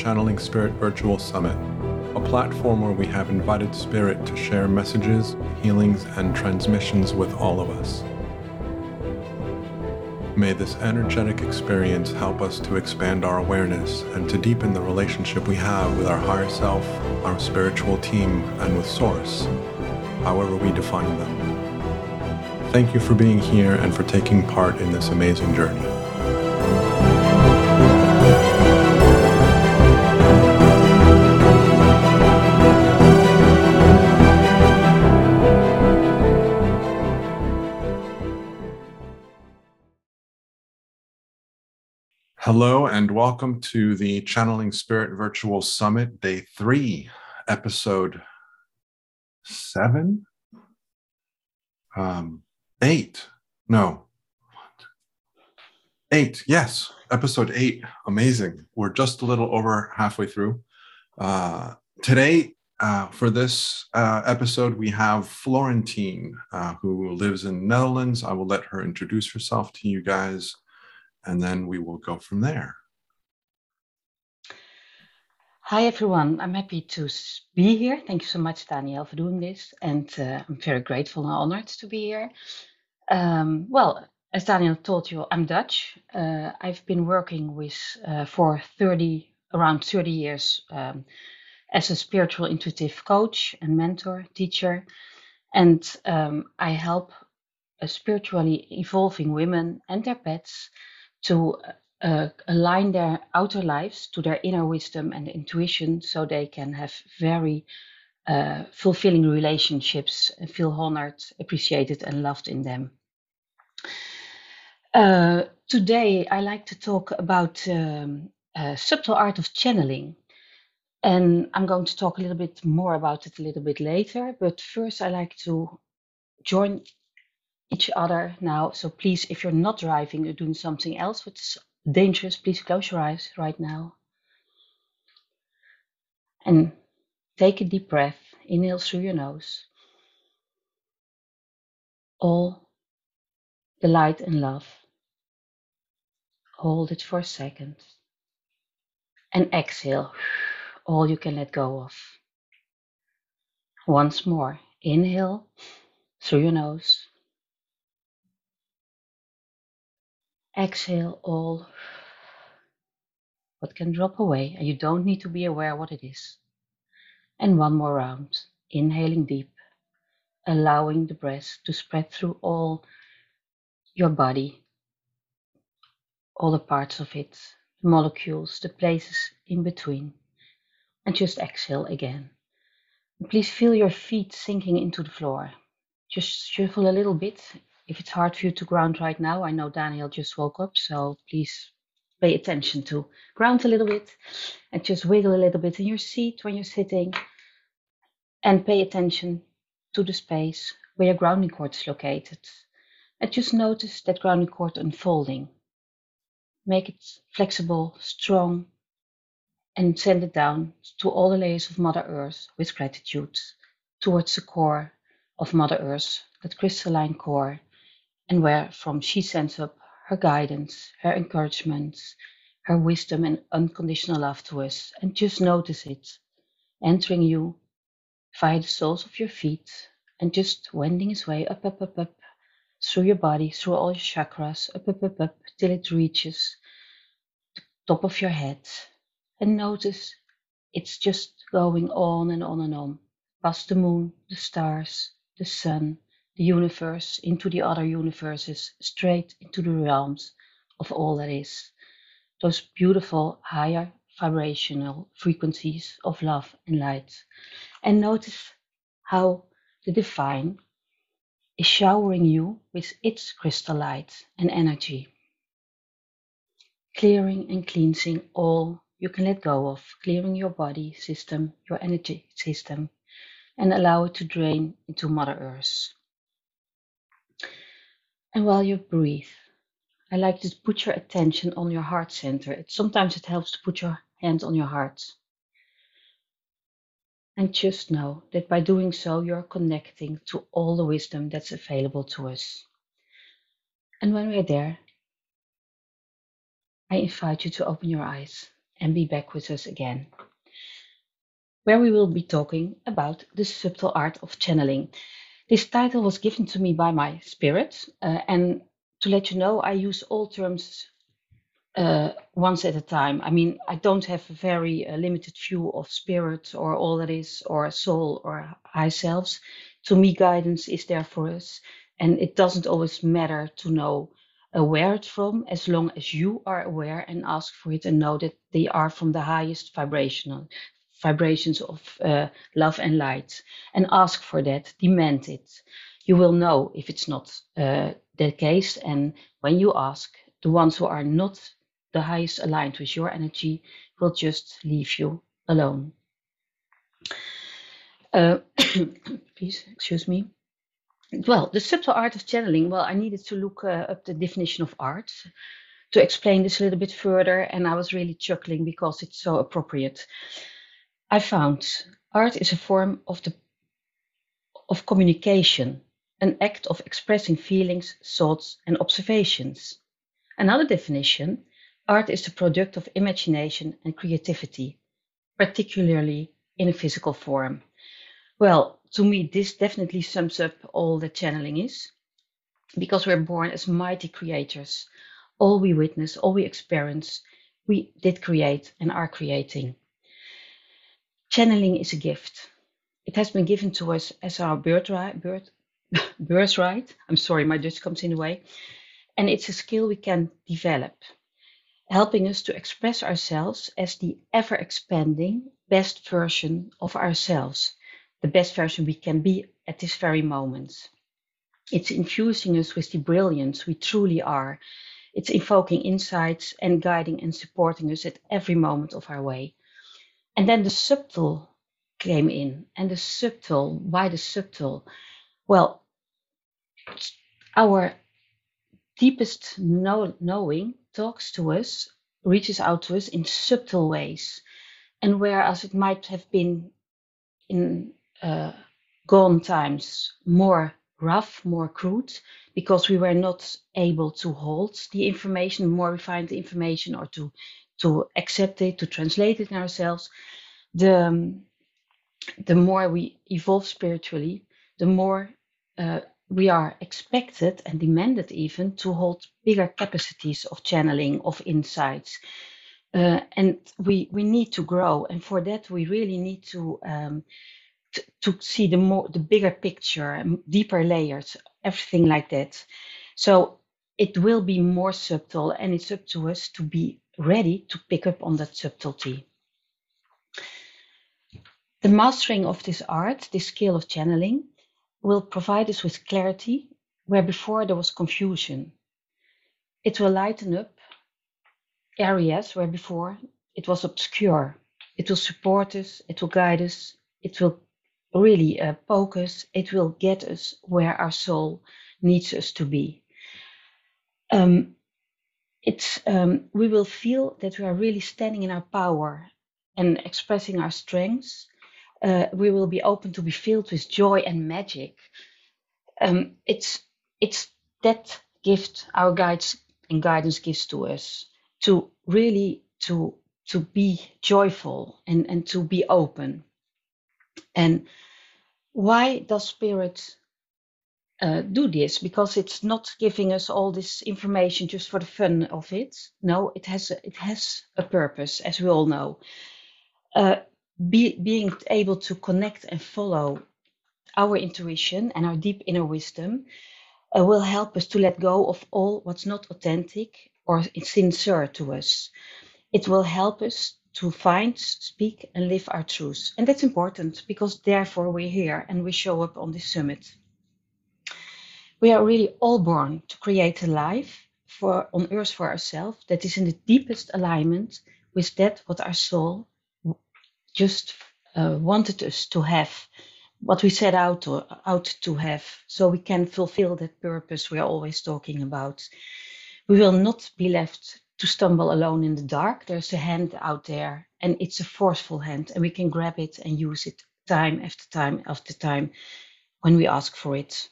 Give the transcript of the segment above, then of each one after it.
Channeling Spirit Virtual Summit, a platform where we have invited Spirit to share messages, healings, and transmissions with all of us. May this energetic experience help us to expand our awareness and to deepen the relationship we have with our higher self, our spiritual team, and with Source, however we define them. Thank you for being here and for taking part in this amazing journey. Hello, and welcome to the Channeling Spirit Virtual Summit, Day Three, Episode Seven, um, Eight. No, eight. Yes, Episode Eight. Amazing. We're just a little over halfway through. Uh, today, uh, for this uh, episode, we have Florentine, uh, who lives in Netherlands. I will let her introduce herself to you guys and then we will go from there. Hi, everyone. I'm happy to be here. Thank you so much, Daniel, for doing this. And uh, I'm very grateful and honored to be here. Um, well, as Daniel told you, I'm Dutch. Uh, I've been working with uh, for 30, around 30 years um, as a spiritual intuitive coach and mentor, teacher. And um, I help uh, spiritually evolving women and their pets to uh, align their outer lives to their inner wisdom and intuition so they can have very uh, fulfilling relationships and feel honored, appreciated, and loved in them. Uh, today, I like to talk about um, subtle art of channeling. And I'm going to talk a little bit more about it a little bit later. But first, I like to join each other now. So please, if you're not driving or doing something else which is dangerous, please close your eyes right now. And take a deep breath. Inhale through your nose. All the light and love. Hold it for a second. And exhale all you can let go of. Once more, inhale through your nose. Exhale all what can drop away, and you don't need to be aware what it is. And one more round, inhaling deep, allowing the breath to spread through all your body, all the parts of it, the molecules, the places in between. And just exhale again. Please feel your feet sinking into the floor. Just shuffle a little bit if it's hard for you to ground right now, I know Daniel just woke up, so please pay attention to ground a little bit and just wiggle a little bit in your seat when you're sitting and pay attention to the space where your grounding cord is located. And just notice that grounding cord unfolding. Make it flexible, strong, and send it down to all the layers of Mother Earth with gratitude towards the core of Mother Earth, that crystalline core and where from she sends up her guidance, her encouragement, her wisdom and unconditional love to us. And just notice it entering you via the soles of your feet and just wending its way up, up, up, up through your body, through all your chakras, up, up, up, up, till it reaches the top of your head. And notice it's just going on and on and on, past the moon, the stars, the sun, universe into the other universes, straight into the realms of all that is. Those beautiful higher vibrational frequencies of love and light. And notice how the divine is showering you with its crystal light and energy, clearing and cleansing all you can let go of, clearing your body system, your energy system, and allow it to drain into Mother Earth. And while you breathe, I like to put your attention on your heart center. It, sometimes it helps to put your hand on your heart. And just know that by doing so, you're connecting to all the wisdom that's available to us. And when we're there, I invite you to open your eyes and be back with us again, where we will be talking about the subtle art of channeling. This title was given to me by my spirit, uh, and to let you know, I use all terms uh, once at a time. I mean, I don't have a very uh, limited view of spirit or all that is, or soul or high selves. To me, guidance is there for us, and it doesn't always matter to know uh, where it's from, as long as you are aware and ask for it and know that they are from the highest vibrational vibrations of uh, love and light, and ask for that, demand it. You will know if it's not uh, the case, and when you ask, the ones who are not the highest aligned with your energy will just leave you alone. Uh, please excuse me. Well, the subtle art of channeling. Well, I needed to look uh, up the definition of art to explain this a little bit further, and I was really chuckling because it's so appropriate. I found art is a form of the of communication, an act of expressing feelings, thoughts, and observations. Another definition Art is the product of imagination and creativity, particularly in a physical form. Well, to me, this definitely sums up all that channeling is, because we're born as mighty creators. All we witness, all we experience, we did create and are creating. Channeling is a gift. It has been given to us as our birthright, birth, birthright. I'm sorry, my Dutch comes in the way. And it's a skill we can develop helping us to express ourselves as the ever expanding best version of ourselves, the best version we can be at this very moment. It's infusing us with the brilliance we truly are. It's invoking insights and guiding and supporting us at every moment of our way. And then the subtle came in. And the subtle, why the subtle? Well, our deepest know, knowing talks to us, reaches out to us in subtle ways. And whereas it might have been in uh, gone times more rough, more crude, because we were not able to hold the information, more refined information, or to to accept it, to translate it in ourselves, the um, the more we evolve spiritually, the more uh, we are expected and demanded even to hold bigger capacities of channeling of insights. Uh, and we we need to grow. And for that we really need to um, t- to see the more the bigger picture deeper layers everything like that. So it will be more subtle and it's up to us to be ready to pick up on that subtlety the mastering of this art this skill of channeling will provide us with clarity where before there was confusion. It will lighten up areas where before it was obscure. It will support us, it will guide us, it will really uh, poke us, it will get us where our soul needs us to be. Um, it's, um, we will feel that we are really standing in our power and expressing our strengths uh, we will be open to be filled with joy and magic. Um, it's it's that gift our guides and guidance gives to us to really to to be joyful and and to be open. And why does spirit uh, do this? Because it's not giving us all this information just for the fun of it. No, it has a, it has a purpose, as we all know. Uh, be, being able to connect and follow our intuition and our deep inner wisdom uh, will help us to let go of all what's not authentic or sincere to us. It will help us to find, speak, and live our truths. And that's important because therefore we're here and we show up on this summit. We are really all born to create a life for on earth for ourselves that is in the deepest alignment with that what our soul just uh, wanted us to have what we set out to, out to have so we can fulfill that purpose we're always talking about. We will not be left to stumble alone in the dark. There's a hand out there and it's a forceful hand and we can grab it and use it time after time after time when we ask for it.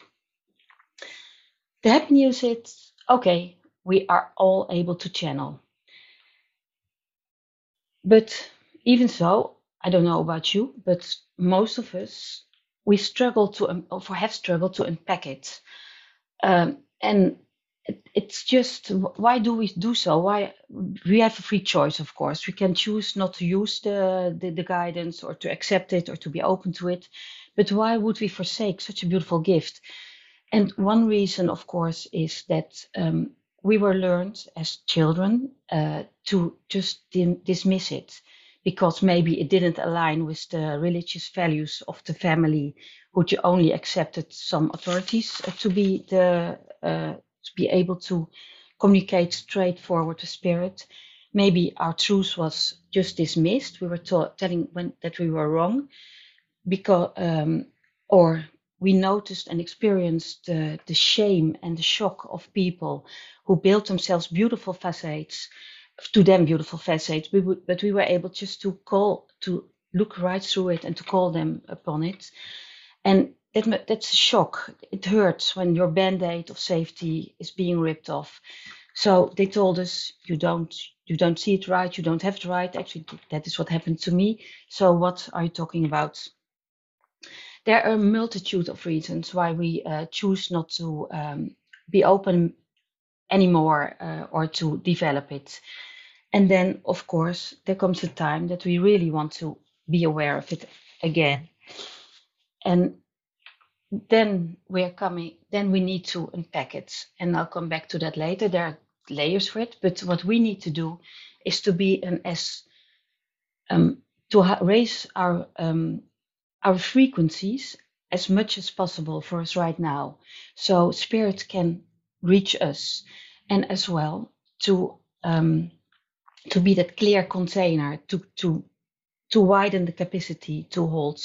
The happy news is okay, we are all able to channel. But even so, I don't know about you, but most of us we struggle to or have struggled to unpack it, um, and it, it's just why do we do so? Why we have a free choice, of course. We can choose not to use the, the the guidance or to accept it or to be open to it, but why would we forsake such a beautiful gift? And one reason, of course, is that um, we were learned as children uh, to just dim- dismiss it because maybe it didn't align with the religious values of the family, which only accepted some authorities uh, to be the uh, to be able to communicate straightforward to spirit. Maybe our truth was just dismissed. We were ta- telling when, that we were wrong, because um, or we noticed and experienced uh, the shame and the shock of people who built themselves beautiful facades, to them beautiful facades, we would, but we were able just to call, to look right through it and to call them upon it. And that, that's a shock. It hurts when your band-aid of safety is being ripped off. So they told us, you don't, you don't see it right, you don't have it right. Actually, that is what happened to me. So what are you talking about? There are a multitude of reasons why we uh, choose not to um, be open anymore uh, or to develop it. And then, of course, there comes a time that we really want to be aware of it again. And then we're coming, then we need to unpack it. And I'll come back to that later. There are layers for it. But what we need to do is to be an as, um, to raise our, um, our frequencies as much as possible for us right now. So spirit can reach us and as well to um, to be that clear container to to to widen the capacity to hold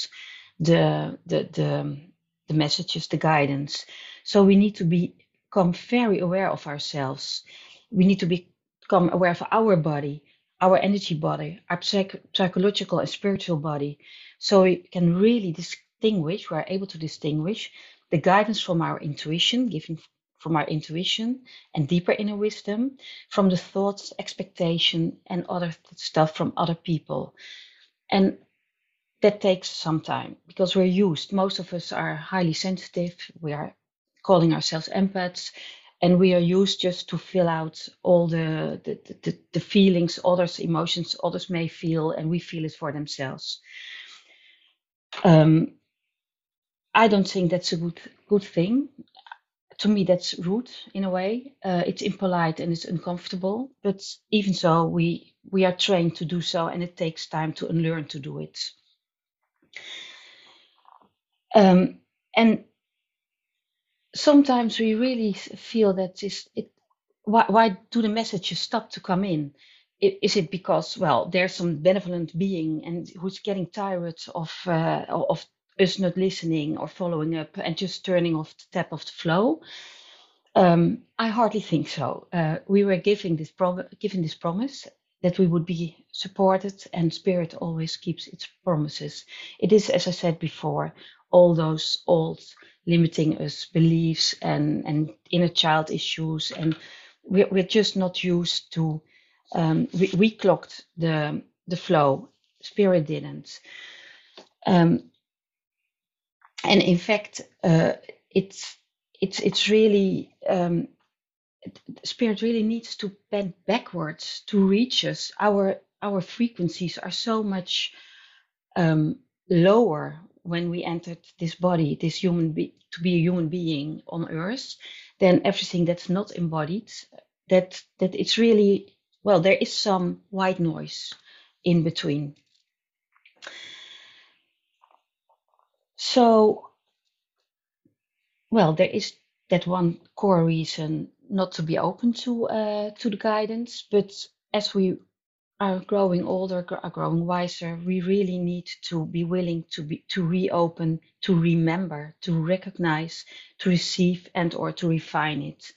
the the the, the messages the guidance. So we need to be, become very aware of ourselves. We need to become aware of our body our energy body our psych- psychological and spiritual body so we can really distinguish we are able to distinguish the guidance from our intuition given from our intuition and deeper inner wisdom, from the thoughts, expectation, and other stuff from other people. And that takes some time because we're used. Most of us are highly sensitive. We are calling ourselves empaths, and we are used just to fill out all the the, the, the feelings, others' emotions others may feel, and we feel it for themselves. Um, I don't think that's a good good thing. To me that's rude in a way. Uh, it's impolite and it's uncomfortable but even so we we are trained to do so and it takes time to unlearn to do it. Um, and sometimes we really feel that is it why, why do the messages stop to come in is it because well there's some benevolent being and who's getting tired of uh, of us not listening or following up and just turning off the tap of the flow. Um, I hardly think so. Uh, we were giving this prom- given this promise that we would be supported, and Spirit always keeps its promises. It is, as I said before, all those old limiting us beliefs and, and inner child issues, and we're, we're just not used to. Um, we, we clocked the the flow. Spirit didn't. Um, and in fact, uh, it's it's it's really um, spirit really needs to bend backwards to reach us. Our our frequencies are so much um, lower when we entered this body, this human be- to be a human being on Earth, then everything that's not embodied. That that it's really well, there is some white noise in between. So, well, there is that one core reason not to be open to uh, to the guidance, but as we are growing older, are growing wiser, we really need to be willing to be to reopen, to remember, to recognize, to receive, and or to refine it.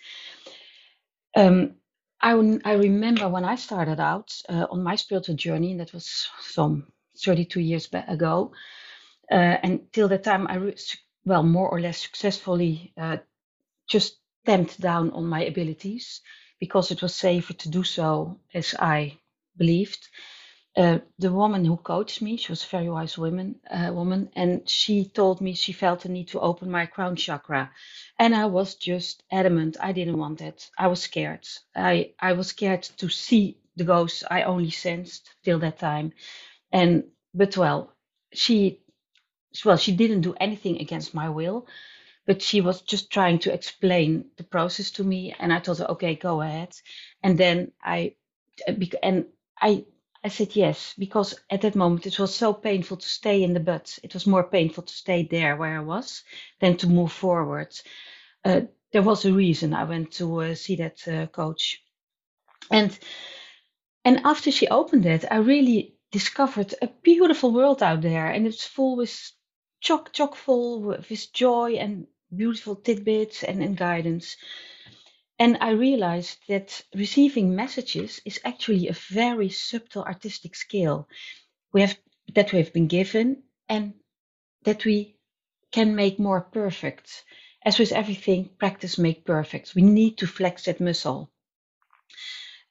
Um, I, I remember when I started out uh, on my spiritual journey, and that was some 32 years ago. Uh, and till that time, I re- well more or less successfully uh, just tamped down on my abilities because it was safer to do so as I believed. uh, the woman who coached me, she was a very wise woman, uh, woman, and she told me she felt the need to open my crown chakra, and I was just adamant. I didn't want that. I was scared. I I was scared to see the ghosts I only sensed till that time, and but well, she well she didn't do anything against my will, but she was just trying to explain the process to me, and I told her, okay, go ahead, and then I and I I said yes, because at that moment it was so painful to stay in the butt. It was more painful to stay there where I was than to move forward. Uh, there was a reason I went to uh, see that uh, coach, and and after she opened it, I really discovered a beautiful world out there, and it's full with chock chock full with joy and beautiful tidbits and, and guidance. And I realized that receiving messages is actually a very subtle artistic skill we have that we have been given and that we can make more perfect. As with everything, practice make perfect. We need to flex that muscle.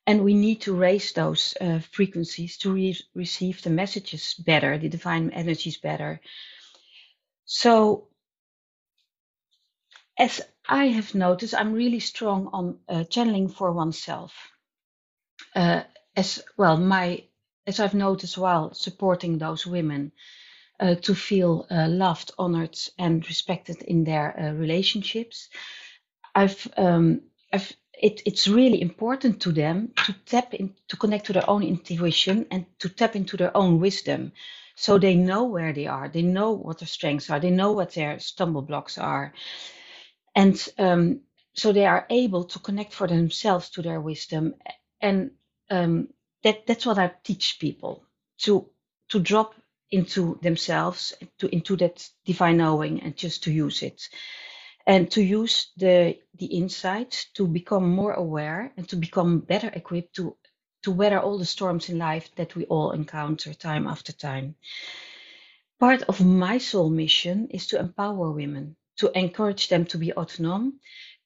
And we need to raise those uh, frequencies to re- receive the messages better, the divine energies better. So as I have noticed, I'm really strong on uh, channeling for oneself. Uh, as well, my as I've noticed while supporting those women uh, to feel uh, loved, honored, and respected in their uh, relationships, I've um, I've it, it's really important to them to tap in to connect to their own intuition and to tap into their own wisdom. So they know where they are. They know what their strengths are. They know what their stumble blocks are and um, so they are able to connect for themselves to their wisdom. And um, that that's what i teach people to to drop into themselves to into that divine knowing and just to use it. And to use the the insights to become more aware and to become better equipped to to weather all the storms in life that we all encounter time after time. Part of my soul mission is to empower women to encourage them to be autonomous,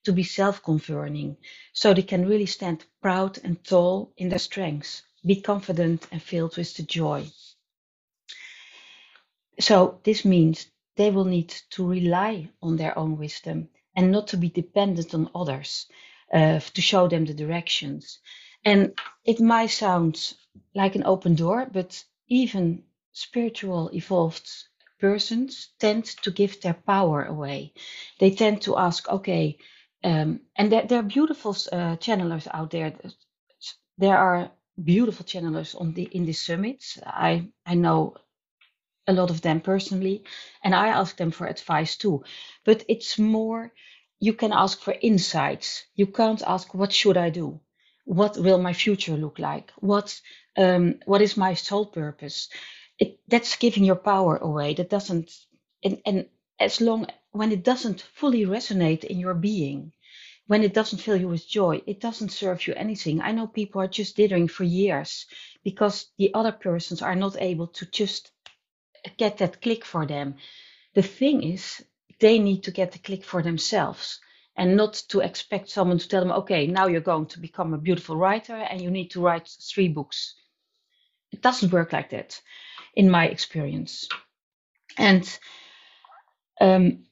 to be self governing, so they can really stand proud and tall in their strengths, be confident and filled with the joy. So, this means they will need to rely on their own wisdom and not to be dependent on others uh, to show them the directions. And it might sound like an open door, but even spiritual, evolved persons tend to give their power away. They tend to ask, okay, um, and there, there, are beautiful uh, channelers out there. There are beautiful channelers on the in the summits. I I know a lot of them personally, and I ask them for advice too. But it's more you can ask for insights. You can't ask what should I do, what will my future look like, what um, what is my sole purpose it that's giving your power away. That doesn't and, and as long when it doesn't fully resonate in your being when it doesn't fill you with joy it doesn't serve you anything. I know people are just dithering for years because the other persons are not able to just get that click for them. The thing is they need to get the click for themselves and not to expect someone to tell them okay now you're going to become a beautiful writer and you need to write three books. It doesn't work like that in my experience. And um,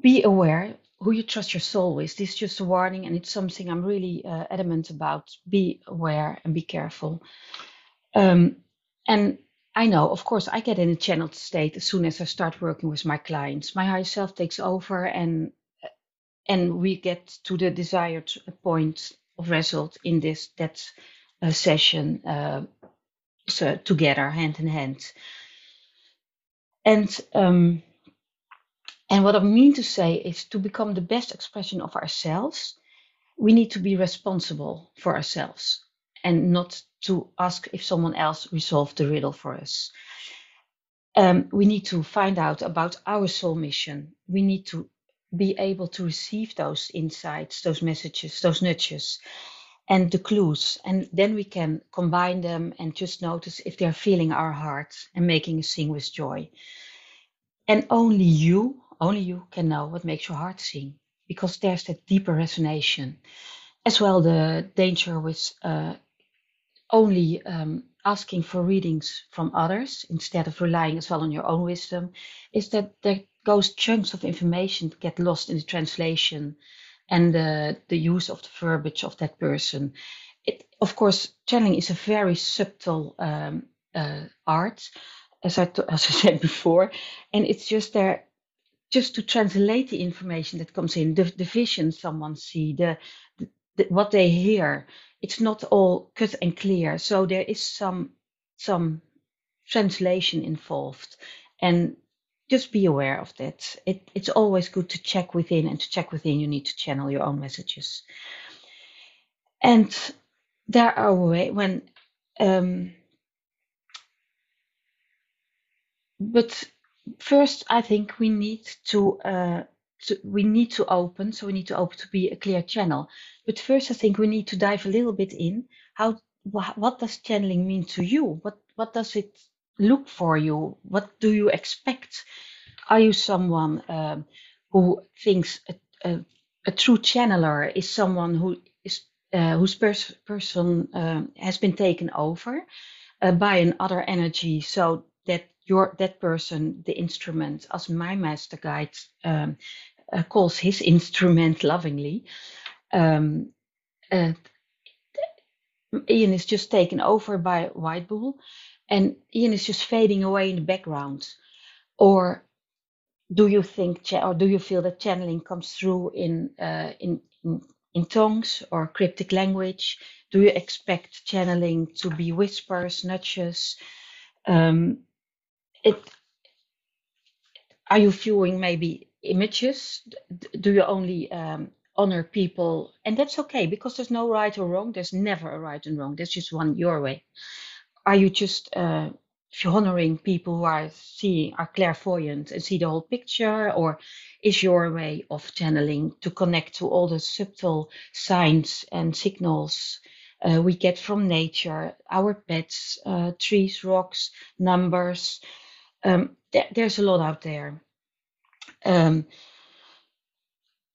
be aware who you trust your soul with. This is just a warning, and it's something I'm really uh, adamant about. Be aware and be careful. Um, and I know, of course, I get in a channeled state as soon as I start working with my clients. My higher self takes over, and and we get to the desired point of result in this that uh, session uh, so together, hand in hand. And um, and what I mean to say is to become the best expression of ourselves, we need to be responsible for ourselves and not to ask if someone else resolved the riddle for us. Um, we need to find out about our soul mission. We need to be able to receive those insights, those messages, those nudges, and the clues. And then we can combine them and just notice if they're feeling our hearts and making us sing with joy. And only you, only you can know what makes your heart sing because there's that deeper resonation. As well, the danger with uh, only um, asking for readings from others instead of relying as well on your own wisdom is that there goes chunks of information get lost in the translation and the, the use of the verbiage of that person. It, of course, channeling is a very subtle um, uh, art, as I, as I said before, and it's just there just to translate the information that comes in, the, the vision someone see, the, the, what they hear. It's not all cut and clear, so there is some some translation involved, and just be aware of that. It, it's always good to check within, and to check within, you need to channel your own messages. And there are way when, um, but first, I think we need to, uh, to we need to open. So we need to open to be a clear channel. But first, I think we need to dive a little bit in how what does channeling mean to you? What what does it look for you? What do you expect? Are you someone um, who thinks a, a, a, true channeler is someone who is uh, whose pers- person um, has been taken over uh, by another energy, so that your that person, the instrument, as my master guide um, uh, calls his instrument lovingly. Um, uh, Ian is just taken over by White Bull, and Ian is just fading away in the background? Or do you think, or do you feel that channeling comes through in, uh, in, in, in tongues or cryptic language? Do you expect channeling to be whispers, nudges? Um, it, are you viewing maybe images? Do you only um, honor people? And that's okay because there's no right or wrong. There's never a right and wrong. There's just one your way are you just uh, honoring people who are seeing are clairvoyant and see the whole picture? Or is your way of channeling to connect to all the subtle signs and signals uh, we get from nature our pets uh, trees rocks numbers? Um, th- there's a lot out there. Um,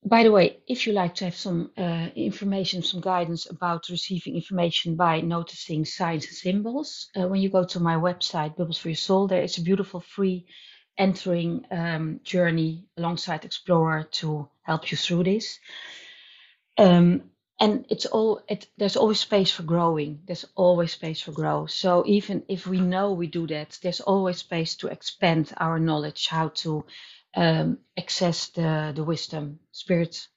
by the way, if you like to have some uh, information, some guidance about receiving information by noticing signs and symbols, uh, when you go to my website, Bubbles for Your Soul, there is a beautiful free entering um, journey alongside Explorer to help you through this. Um, and it's all it, there's always space for growing. There's always space for growth. So even if we know we do that, there's always space to expand our knowledge how to um, access the, the wisdom Spirit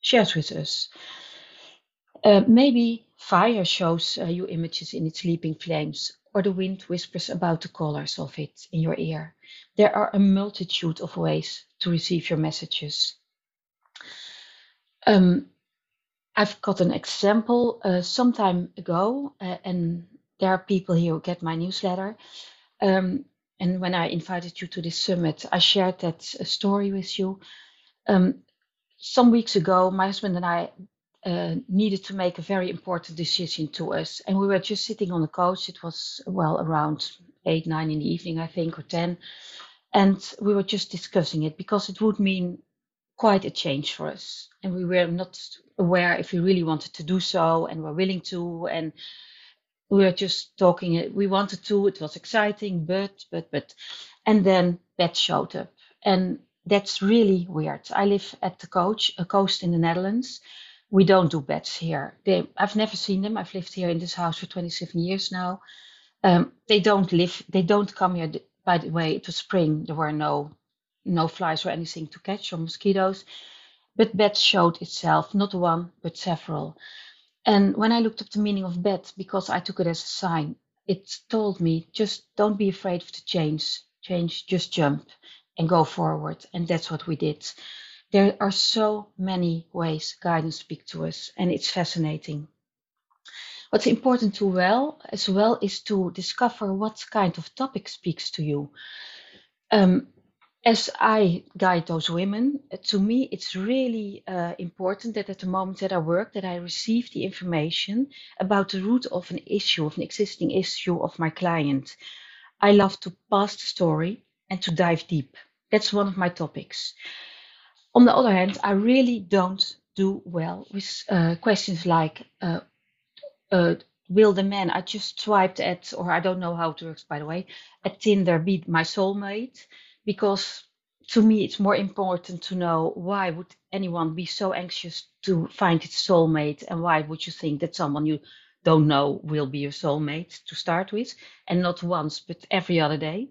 shares with us. Uh, maybe fire shows uh, you images in its leaping flames, or the wind whispers about the colors of it in your ear. There are a multitude of ways to receive your messages. Um, I've got an example uh, some time ago, uh, and there are people here who get my newsletter. Um, and when I invited you to this summit, I shared that story with you. Um, some weeks ago, my husband and I uh, needed to make a very important decision to us, and we were just sitting on the couch. It was well around eight, nine in the evening, I think, or ten, and we were just discussing it because it would mean quite a change for us, and we were not aware if we really wanted to do so, and were willing to, and we were just talking. We wanted to. It was exciting, but but but, and then Beth showed up, and that's really weird. I live at the coach, a coast in the Netherlands. We don't do bats here. They, I've never seen them. I've lived here in this house for 27 years now. Um, they don't live. They don't come here. By the way, it was spring. There were no no flies or anything to catch or mosquitoes. But bed showed itself, not one, but several. And when I looked up the meaning of bet, because I took it as a sign, it told me just don't be afraid of the change. Change, just jump and go forward. And that's what we did. There are so many ways guidance speak to us, and it's fascinating. What's important to well as well is to discover what kind of topic speaks to you. Um, as I guide those women, uh, to me, it's really uh, important that at the moment that I work, that I receive the information about the root of an issue, of an existing issue of my client. I love to pass the story and to dive deep. That's one of my topics. On the other hand, I really don't do well with uh, questions like, uh, uh will the man I just swiped at, or I don't know how it works, by the way, at Tinder be my soulmate? Because to me, it's more important to know why would anyone be so anxious to find its soulmate, and why would you think that someone you don't know will be your soulmate to start with, and not once, but every other day.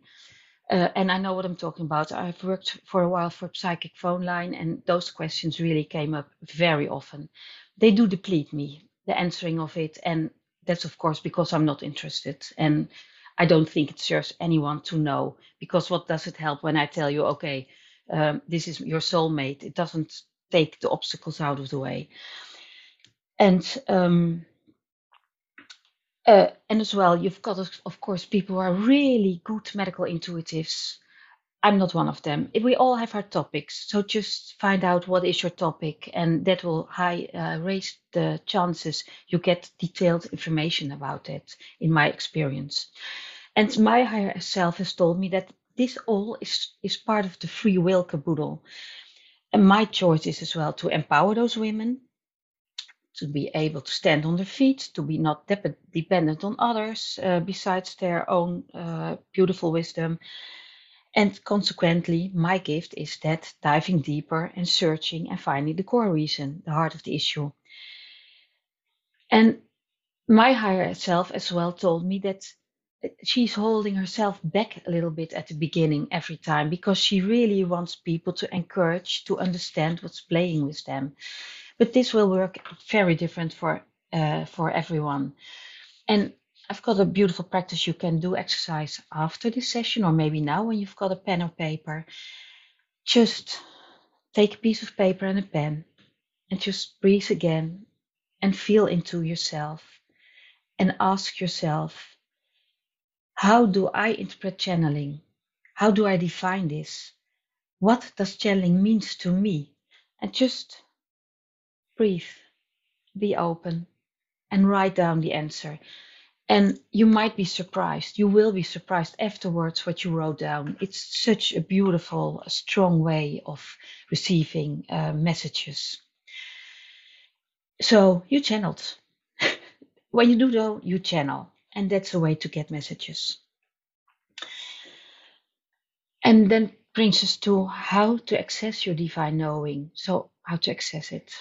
Uh, and I know what I'm talking about. I've worked for a while for Psychic Phone Line, and those questions really came up very often. They do deplete me, the answering of it, and that's of course because I'm not interested, and I don't think it serves anyone to know. Because what does it help when I tell you, okay, um, this is your soulmate? It doesn't take the obstacles out of the way. And um, uh, and as well, you've got, of course, people who are really good medical intuitives. I'm not one of them. We all have our topics, so just find out what is your topic, and that will high, uh, raise the chances you get detailed information about it. In my experience, and my higher self has told me that this all is is part of the free will caboodle, and my choice is as well to empower those women to be able to stand on their feet, to be not dep- dependent on others uh, besides their own uh, beautiful wisdom. And consequently, my gift is that diving deeper and searching and finding the core reason, the heart of the issue. And my higher self as well told me that she's holding herself back a little bit at the beginning every time because she really wants people to encourage to understand what's playing with them but this will work very different for uh, for everyone. And I've got a beautiful practice you can do exercise after this session, or maybe now when you've got a pen or paper. Just take a piece of paper and a pen and just breathe again and feel into yourself and ask yourself, how do I interpret channeling? How do I define this? What does channeling means to me? And just breathe, be open, and write down the answer. And you might be surprised. You will be surprised afterwards what you wrote down. It's such a beautiful, strong way of receiving uh, messages. So you channeled. when you do though, you channel. And that's a way to get messages. And then brings us to how to access your divine knowing. So, how to access it.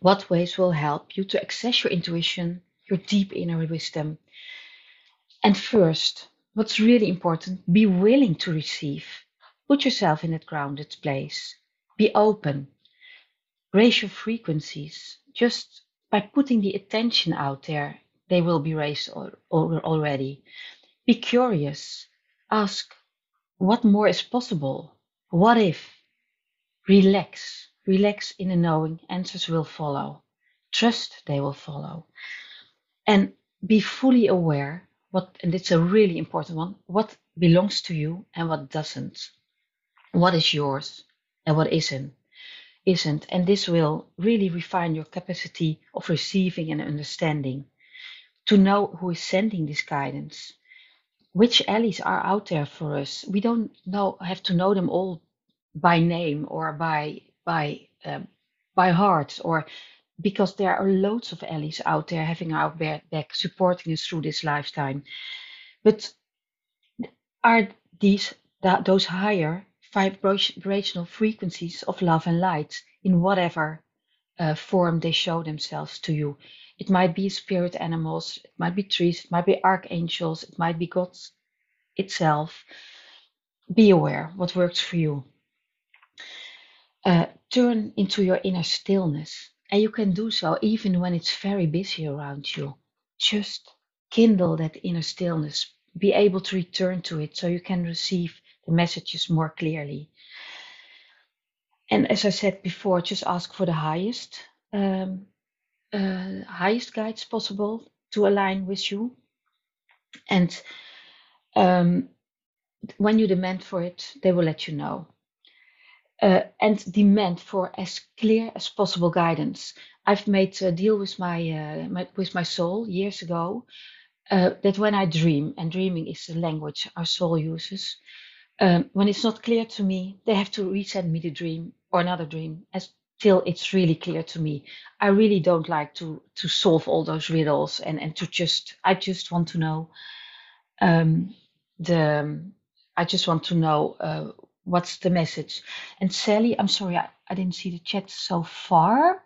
What ways will help you to access your intuition, your deep inner wisdom? And first, what's really important, be willing to receive. Put yourself in that grounded place. Be open. Raise your frequencies. Just by putting the attention out there, they will be raised already. Be curious. Ask, what more is possible? What if? Relax. Relax in the knowing answers will follow. Trust they will follow. And be fully aware what, and it's a really important one, what belongs to you and what doesn't. What is yours and what isn't. Isn't. And this will really refine your capacity of receiving and understanding. To know who is sending this guidance. Which allies are out there for us. We don't know have to know them all by name or by by um, by heart or because there are loads of allies out there having our back supporting us through this lifetime. But are these that, those higher vibrational frequencies of love and light in whatever uh, form they show themselves to you? It might be spirit animals it might be trees it might be archangels it might be god itself. Be aware what works for you. Uh, turn into your inner stillness. And you can do so even when it's very busy around you. Just kindle that inner stillness. Be able to return to it so you can receive the messages more clearly. And as I said before, just ask for the highest, um, uh, highest guides possible to align with you. And um, when you demand for it, they will let you know and demand for as clear as possible guidance. I've made a deal with my, uh, my with my soul years ago uh, that when I dream, and dreaming is the language our soul uses, um, when it's not clear to me, they have to resend me the dream or another dream as till it's really clear to me. I really don't like to to solve all those riddles and and to just I just want to know um, the I just want to know uh, what's the message. And Sally, I'm sorry, I, I didn't see the chat so far.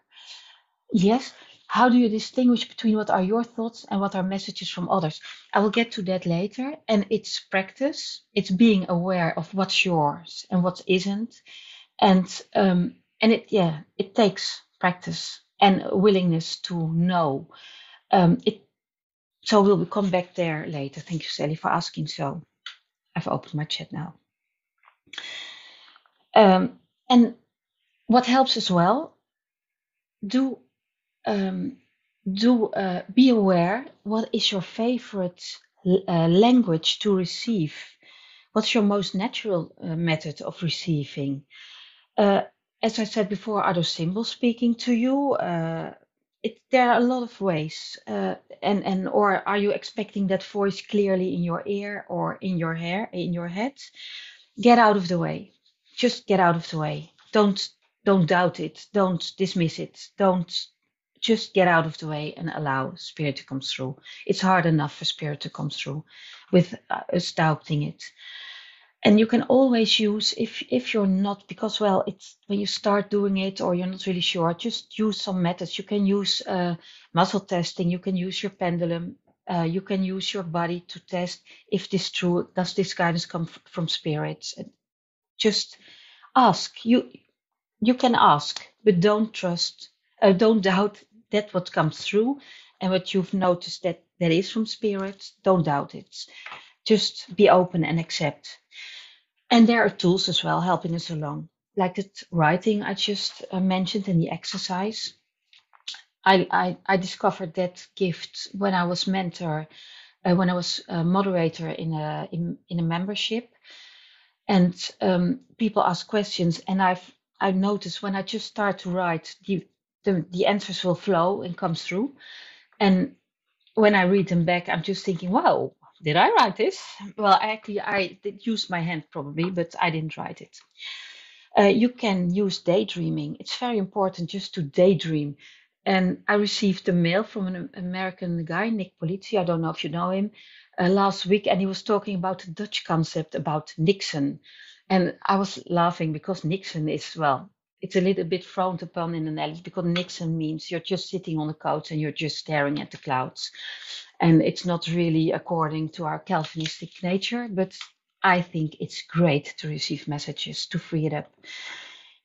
Yes. How do you distinguish between what are your thoughts and what are messages from others? I will get to that later. And it's practice. It's being aware of what's yours and what isn't. And um, and it yeah, it takes practice and willingness to know. Um, it so we'll come back there later. Thank you, Sally, for asking so. I've opened my chat now. Um, and what helps as well, do um, do uh, be aware what is your favorite uh, language to receive. What's your most natural uh, method of receiving? As I said before, are those symbols speaking to you? It, there are a lot of ways, uh, and and or are you expecting that voice clearly in your ear or in your hair, in your head? Get out of the way. Just get out of the way. Don't don't doubt it. Don't dismiss it. Don't just get out of the way and allow spirit to come through. It's hard enough for spirit to come through with uh, us doubting it and you can always use if if you're not because well it's when you start doing it or you're not really sure just use some methods you can use uh, muscle testing you can use your pendulum uh, you can use your body to test if this true does this guidance come f- from spirits. And just ask. You you can ask but don't trust uh, don't doubt that what comes through and what you've noticed that that is from spirits. Don't doubt it. Just be open and accept. And there are tools as well helping us along, like the writing I just uh, mentioned in the exercise. I, I, I discovered that gift when I was mentor, uh, when I was a moderator in a in, in a membership, and um, people ask questions, and I've I noticed when I just start to write, the, the the answers will flow and come through, and when I read them back, I'm just thinking, wow, did I write this? Well, actually, I did use my hand probably, but I didn't write it. Uh, you can use daydreaming. It's very important just to daydream. And I received a mail from an American guy, Nick Polizzi. I don't know if you know him, uh, last week, and he was talking about the Dutch concept about niksen. And I was laughing because niksen is, well, it's a little bit frowned upon in the Netherlands because niksen means you're just sitting on the couch and you're just staring at the clouds and it's not really according to our Calvinistic nature, but I think it's great to receive messages to free it up.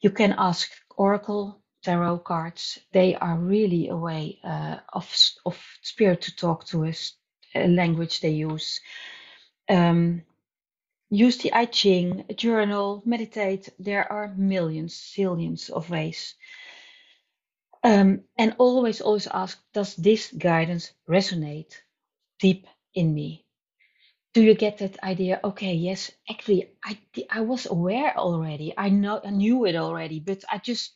You can ask Oracle tarot cards. They are really a way uh, of of spirit to talk to us, a language they use. Um, use the I Ching, journal, meditate. There are millions, zillions of ways. Um, and always, always ask, does this guidance resonate deep in me? Do you get that idea? Okay, yes, actually, I I was aware already. I know I knew it already, but I just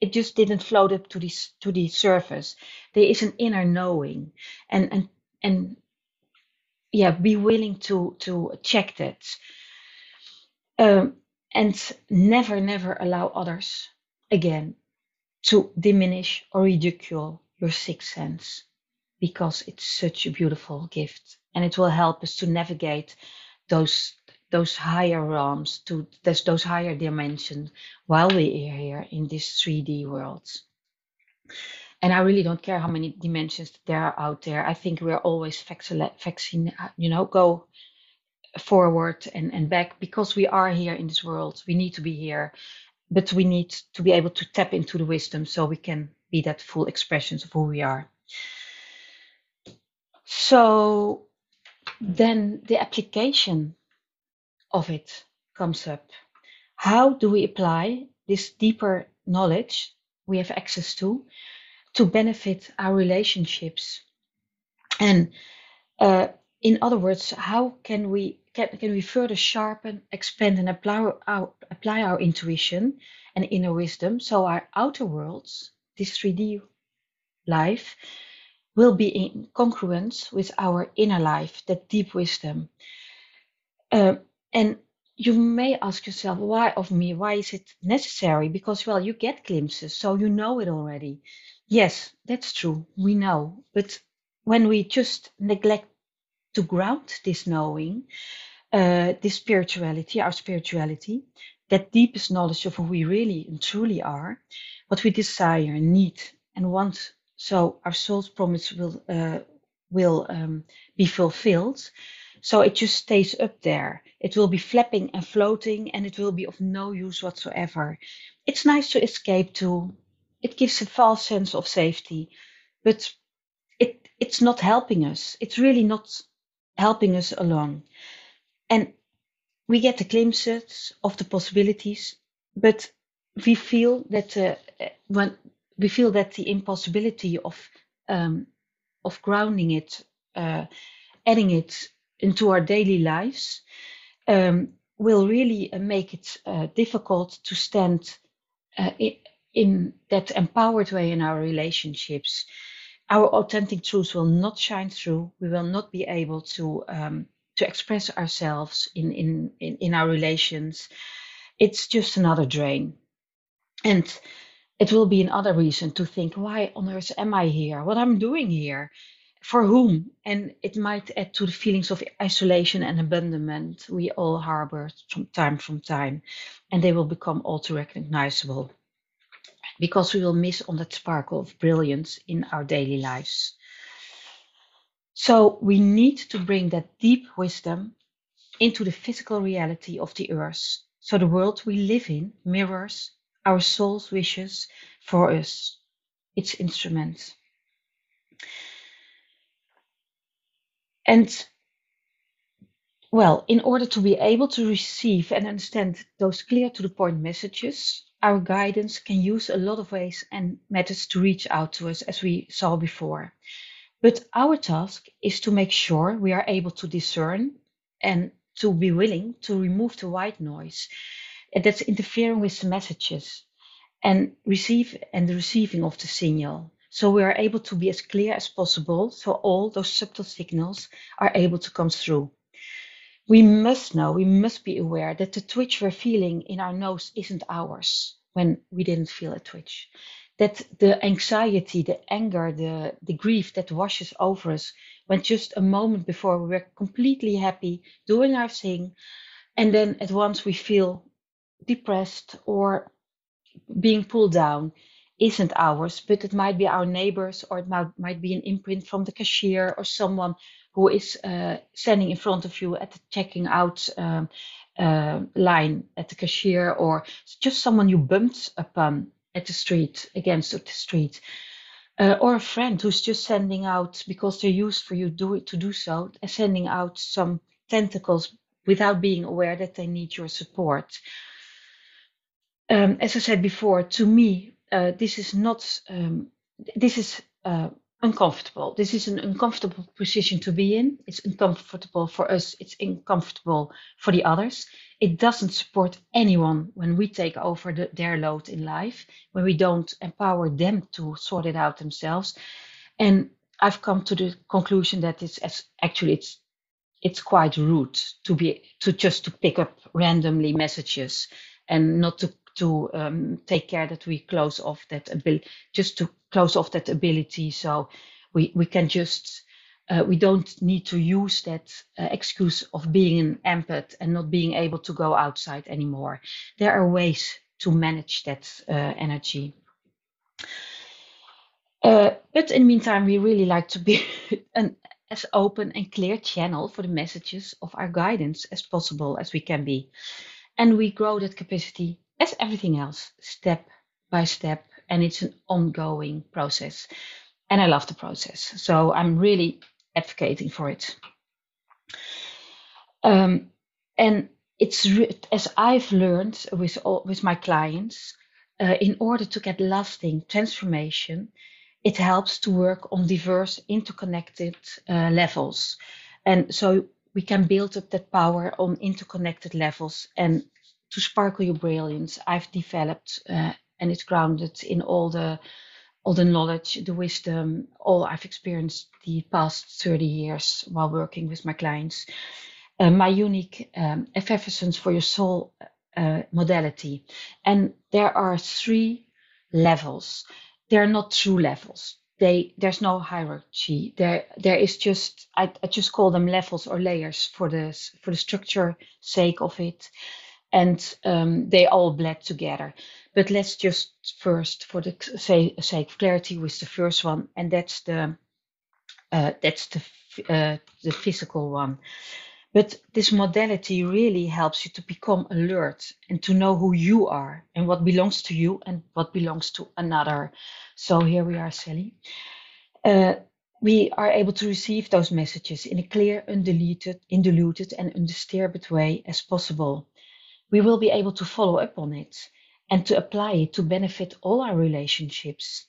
it just didn't float up to this to the surface. There is an inner knowing, and and and yeah, be willing to to check that, um, and never never allow others again to diminish or ridicule your sixth sense because it's such a beautiful gift and it will help us to navigate those those higher realms to those, those higher dimensions while we are here in this 3D world. And I really don't care how many dimensions there are out there. I think we're always vaccine, uh, you know, go forward and, and back because we are here in this world. We need to be here but we need to be able to tap into the wisdom so we can be that full expressions of who we are. So then the application of it comes up. How do we apply this deeper knowledge we have access to to benefit our relationships? And uh, in other words, how can we can, can we further sharpen, expand, and apply our, apply our intuition and inner wisdom so our outer worlds, this 3D life, will be in congruence with our inner life, that deep wisdom. Uh, and you may ask yourself, why of me? Why is it necessary? Because, well, you get glimpses, so you know it already. Yes, that's true. We know. But when we just neglect to ground this knowing, uh, this spirituality, our spirituality, that deepest knowledge of who we really and truly are, what we desire, and need, and want, so our soul's promise will uh, will um, be fulfilled. So it just stays up there. It will be flapping and floating, and it will be of no use whatsoever. It's nice to escape to. It gives a false sense of safety, but it it's not helping us. It's really not helping us along. And we get the glimpses of the possibilities, but we feel that uh, when we feel that the impossibility of um, of grounding it, uh, adding it into our daily lives, um, will really uh, make it uh, difficult to stand uh, in, that empowered way in our relationships. Our authentic truths will not shine through. We will not be able to um, to express ourselves in, in, in, in our relations. It's just another drain. And it will be another reason to think, why on earth am I here? What I'm doing here? For whom? And it might add to the feelings of isolation and abandonment we all harbor from time from time, and they will become all too recognizable because we will miss on that sparkle of brilliance in our daily lives. So we need to bring that deep wisdom into the physical reality of the earth. So the world we live in mirrors our soul's wishes for us, its instrument. And well, in order to be able to receive and understand those clear to the point messages, our guidance can use a lot of ways and methods to reach out to us, as we saw before. But our task is to make sure we are able to discern and to be willing to remove the white noise that's interfering with the messages and receive and the receiving of the signal. So we are able to be as clear as possible so all those subtle signals are able to come through. We must know, we must be aware that the twitch we're feeling in our nose isn't ours when we didn't feel a twitch. That the anxiety, the anger, the, the grief that washes over us when just a moment before we were completely happy, doing our thing, and then at once we feel depressed or being pulled down isn't ours, but it might be our neighbors or it might, might be an imprint from the cashier or someone who is uh, standing in front of you at the checking out um, uh, line at the cashier or just someone you bumped upon at the street, against the street. Uh, or a friend who's just sending out because they're used for you do to do so, sending out some tentacles without being aware that they need your support um, as I said before, to me, uh, this is not, um, this is uh, uncomfortable. This is an uncomfortable position to be in. It's uncomfortable for us. It's uncomfortable for the others. It doesn't support anyone when we take over the, their load in life, when we don't empower them to sort it out themselves. And I've come to the conclusion that it's actually it's it's quite rude to be to just to pick up randomly messages and not to to um, take care that we close off that ability, just to close off that ability. So we, we can just, uh, we don't need to use that uh, excuse of being an empath and not being able to go outside anymore. There are ways to manage that uh, energy. Uh, but in the meantime, we really like to be an as open and clear channel for the messages of our guidance as possible as we can be. And we grow that capacity as everything else, step by step, and it's an ongoing process. And I love the process, so I'm really advocating for it. Um, and it's as I've learned with all, with my clients, uh, in order to get lasting transformation, it helps to work on diverse, interconnected uh, levels, and so we can build up that power on interconnected levels and to sparkle your brilliance i've developed uh, and it's grounded in all the all the knowledge the wisdom all i've experienced the past 30 years while working with my clients uh, my unique um, effervescence for your soul uh, modality. And there are three levels. They're not true levels. They there's no hierarchy. There there is just I, I just call them levels or layers for the for the structure sake of it, and um, they all blend together. But let's just first, for the sake of clarity, with the first one, and that's the uh, that's the uh, the physical one. But this modality really helps you to become alert and to know who you are and what belongs to you and what belongs to another. So here we are, Sally. Uh, we are able to receive those messages in a clear, undiluted, undiluted and undisturbed way as possible. We will be able to follow up on it and to apply it to benefit all our relationships.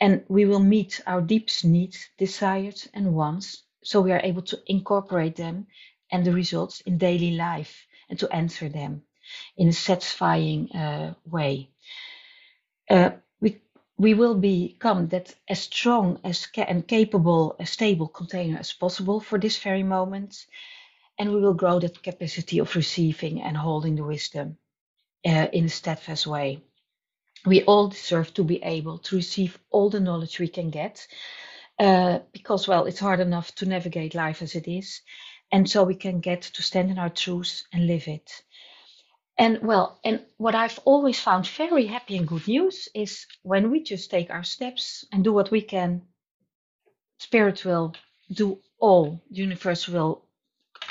And we will meet our deepest needs, desires, and wants so we are able to incorporate them and the results in daily life and to answer them in a satisfying uh, way. Uh, we, we will become that as strong as ca- and capable, a stable container as possible for this very moment. And we will grow that capacity of receiving and holding the wisdom uh, in a steadfast way. We all deserve to be able to receive all the knowledge we can get uh, because, well, it's hard enough to navigate life as it is and so we can get to stand in our truth and live it and well and what i've always found very happy and good news is when we just take our steps and do what we can spirit will do all universe will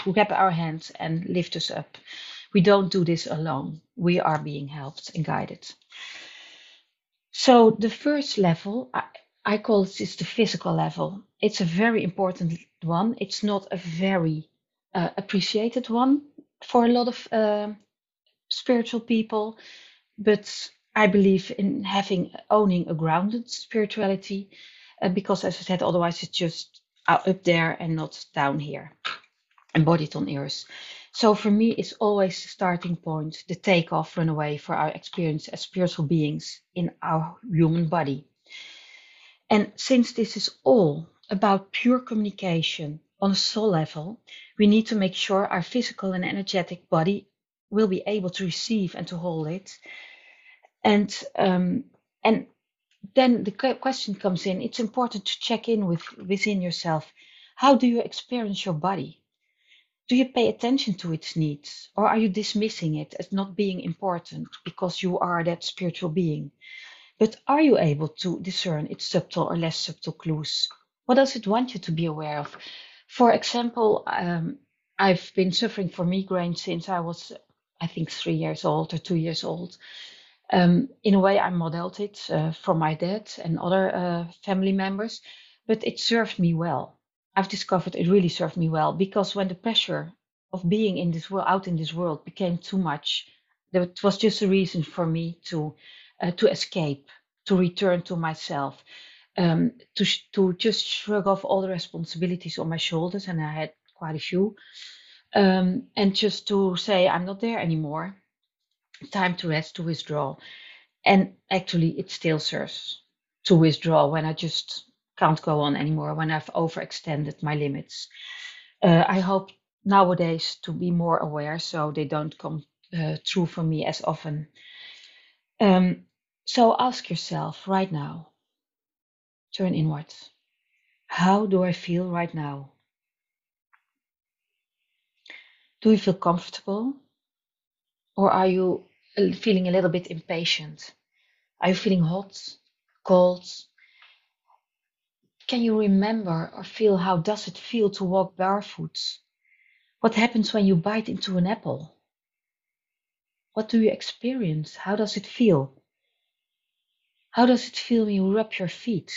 grab our hands and lift us up we don't do this alone we are being helped and guided so the first level I, I call this the physical level. It's a very important one. It's not a very uh, appreciated one for a lot of uh, spiritual people, but I believe in having owning a grounded spirituality, uh, because as I said, otherwise it's just up there and not down here, embodied on earth. So for me, it's always the starting point, the takeoff, runaway for our experience as spiritual beings in our human body. And since this is all about pure communication on a soul level, we need to make sure our physical and energetic body will be able to receive and to hold it. And um, and then the question comes in. It's important to check in with within yourself. How do you experience your body? Do you pay attention to its needs, or are you dismissing it as not being important because you are that spiritual being? But are you able to discern its subtle or less subtle clues? What does it want you to be aware of? For example, um, I've been suffering from migraine since I was, I think, three years old or two years old. Um, in a way, I modeled it uh, from my dad and other uh, family members, but it served me well. I've discovered it really served me well because when the pressure of being in this world, out in this world, became too much, that was just a reason for me to uh, to escape, to return to myself um, to to just shrug off all the responsibilities on my shoulders, and I had quite a few, um, and just to say I'm not there anymore. Time to rest, to withdraw, and actually it still serves to withdraw when I just can't go on anymore, when I've overextended my limits. Uh, I hope nowadays to be more aware so they don't come uh, true for me as often. Um, so ask yourself right now turn inwards. How do I feel right now? Do you feel comfortable? Or are you feeling a little bit impatient? Are you feeling hot, cold? Can you remember or feel how does it feel to walk barefoot? What happens when you bite into an apple? What do you experience? How does it feel? How does it feel when you rub your feet?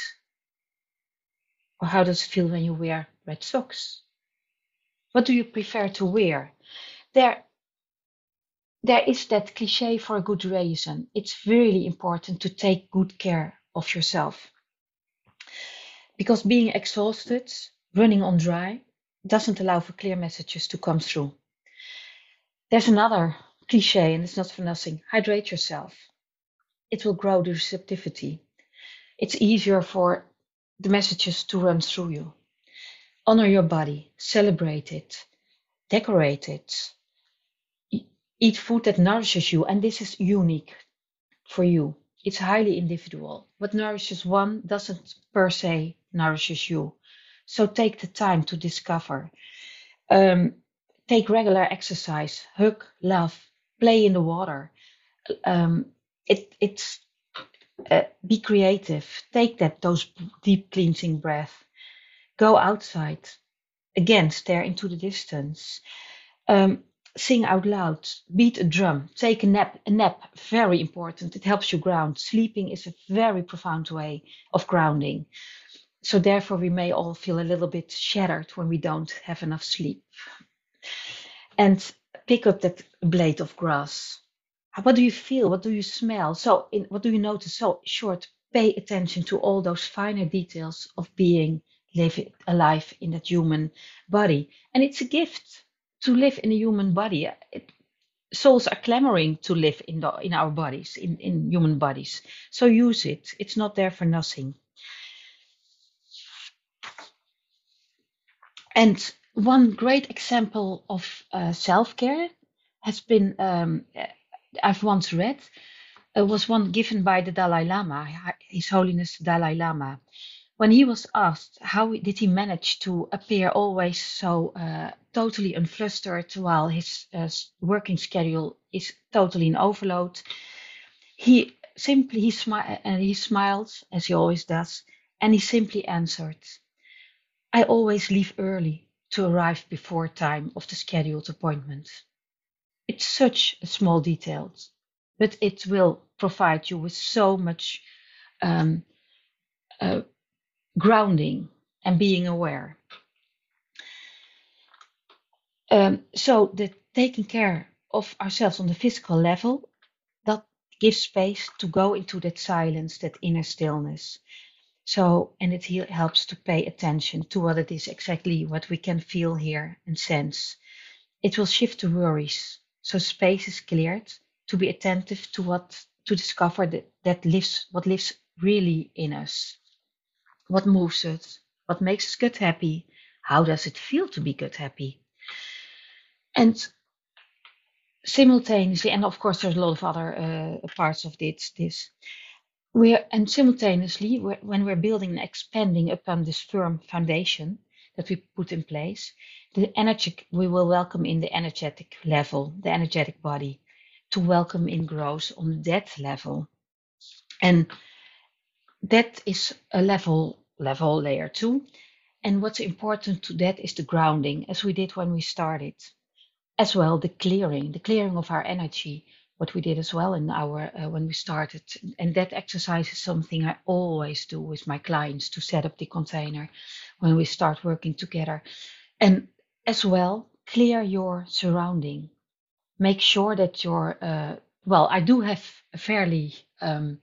Or how does it feel when you wear red socks? What do you prefer to wear? There, there is that cliche for a good reason. It's really important to take good care of yourself. Because being exhausted, running on dry, doesn't allow for clear messages to come through. There's another cliche, and it's not for nothing hydrate yourself. It will grow the receptivity. It's easier for the messages to run through you. Honor your body, celebrate it, decorate it. Eat food that nourishes you, and this is unique for you. It's highly individual. What nourishes one doesn't per se nourishes you. So take the time to discover. Um, take regular exercise, hug, laugh, play in the water. Um, it, it's uh, be creative. Take that those deep cleansing breath. Go outside. Again, stare into the distance. Um, sing out loud. Beat a drum. Take a nap. A nap, very important. It helps you ground. Sleeping is a very profound way of grounding. So therefore, we may all feel a little bit shattered when we don't have enough sleep. And pick up that blade of grass. What do you feel? What do you smell? So, in, what do you notice? So, short, pay attention to all those finer details of being live alive in that human body. And it's a gift to live in a human body. It, souls are clamoring to live in, the, in our bodies, in, in human bodies. So, use it. It's not there for nothing. And one great example of uh, self care has been, um, I've once read, uh, was one given by the Dalai Lama, His Holiness Dalai Lama. When he was asked how did he manage to appear always so uh, totally unflustered while his uh, working schedule is totally in overload, he simply he, smi- he smiled as he always does, and he simply answered, "I always leave early to arrive before time of the scheduled appointment. It's such a small detail, but it will provide you with so much um, uh, grounding and being aware. Um, so the taking care of ourselves on the physical level that gives space to go into that silence, that inner stillness. So, and it helps to pay attention to what it is exactly what we can feel here and sense. It will shift the worries. So space is cleared to be attentive to what, to discover that, that lives, what lives really in us. What moves us? What makes us gut happy? How does it feel to be gut happy? And simultaneously, and of course, there's a lot of other uh, parts of this, this we're and simultaneously when we're building and expanding upon this firm foundation that we put in place the energy we will welcome in the energetic level the energetic body to welcome in growth on that level. And that is a level level layer two. And what's important to that is the grounding as we did when we started. As well the clearing the clearing of our energy what we did as well in our uh, when we started. And that exercise is something i always do with my clients to set up the container when we start working together. And as well clear your surrounding. Make sure that your uh, well i do have a fairly um,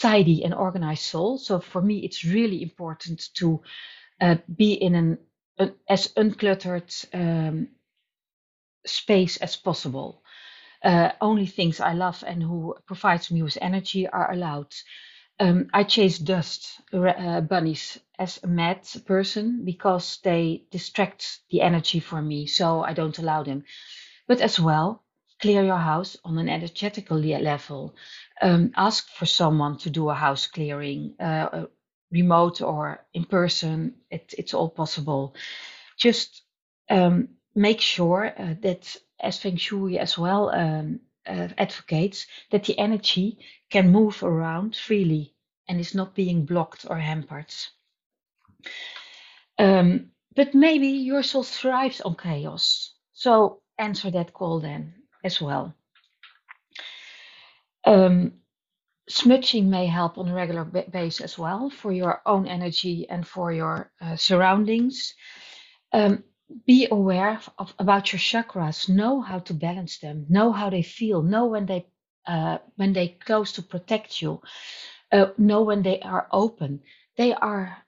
tidy and organized soul. So for me it's really important to uh, be in an, an as uncluttered um, space as possible uh, only things I love and who provides me with energy are allowed. Um, I chase dust uh, bunnies as a mad person because they distract the energy for me, so I don't allow them. But as well, clear your house on an energetical level. Um, ask for someone to do a house clearing, uh, remote or in person. It, it's all possible. Just um, make sure uh, that as Feng Shui as well um, uh, advocates, that the energy can move around freely and is not being blocked or hampered. Um, but maybe your soul thrives on chaos. So answer that call then as well. Um, smudging may help on a regular basis as well for your own energy and for your uh, surroundings. Um, be aware of, about your chakras. Know how to balance them. Know how they feel. Know when they uh, when they close to protect you. Uh, know when they are open. They are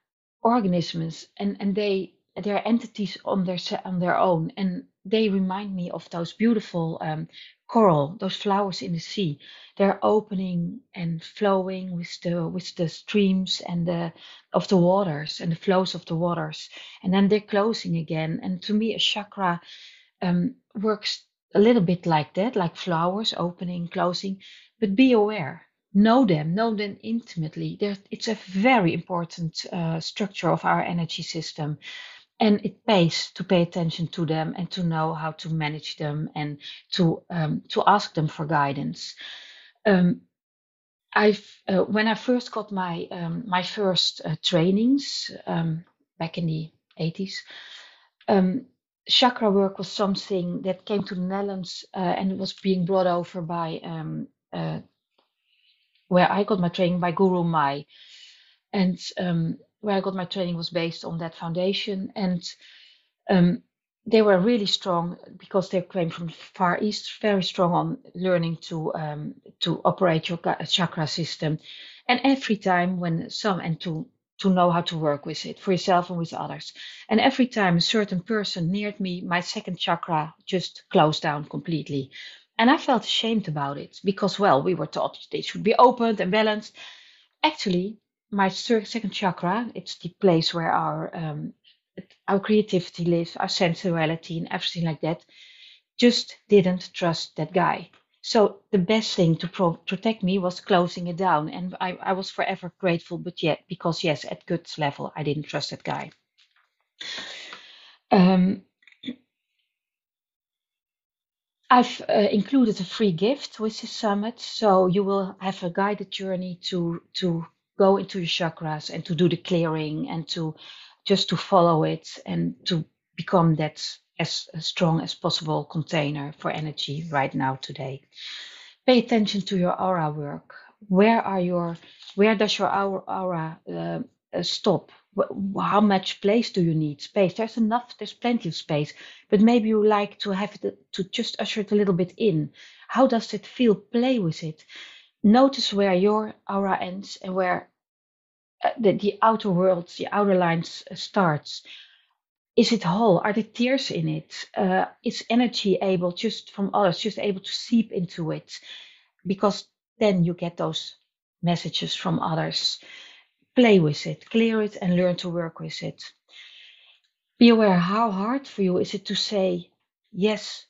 organisms and and they they're entities on their on their own. And they remind me of those beautiful um, coral those flowers in the sea they're opening and flowing with the with the streams and the of the waters and the flows of the waters and then they're closing again and to me a chakra um, works a little bit like that, like flowers, opening, closing. But be aware, know them, know them intimately. It's a very important uh, structure of our energy system. And it pays to pay attention to them and to know how to manage them and to um, to ask them for guidance. Um, I've uh, when I first got my um, my first uh, trainings um, back in the 80s, um, chakra work was something that came to the Netherlands uh, and was being brought over by um, uh, where I got my training by Gurumayi, and where I got my training was based on that foundation. And. Um, they were really strong because they came from far east very strong on learning to um, to operate your chakra system. And every time when some and to to know how to work with it for yourself and with others. And every time a certain person neared me my second chakra just closed down completely. And i felt ashamed about it because well we were taught they should be opened and balanced. Actually my second chakra it's the place where our um, our creativity lives, our sensuality, and everything like that, just didn't trust that guy. So the best thing to pro- protect me was closing it down, and I, I was forever grateful. But yet, because yes, at guts level, I didn't trust that guy. Um, I've uh, included a free gift with this summit, so you will have a guided journey to to go into your chakras and to do the clearing and to just to follow it and to become that as strong as possible container for energy right now today. Pay attention to your aura work. Where are your where does your aura, uh stop? How much place do you need? Space. There's enough. There's plenty of space. But maybe you like to have it to just usher it a little bit in. How does it feel? Play with it. Notice where your aura ends and where uh, the, the outer world, the outer lines uh, starts. Is it whole? Are there tears in it? Uh, is energy able just from others, just able to seep into it? Because then you get those messages from others. Play with it, clear it, and learn to work with it. Be aware how hard for you is it to say yes,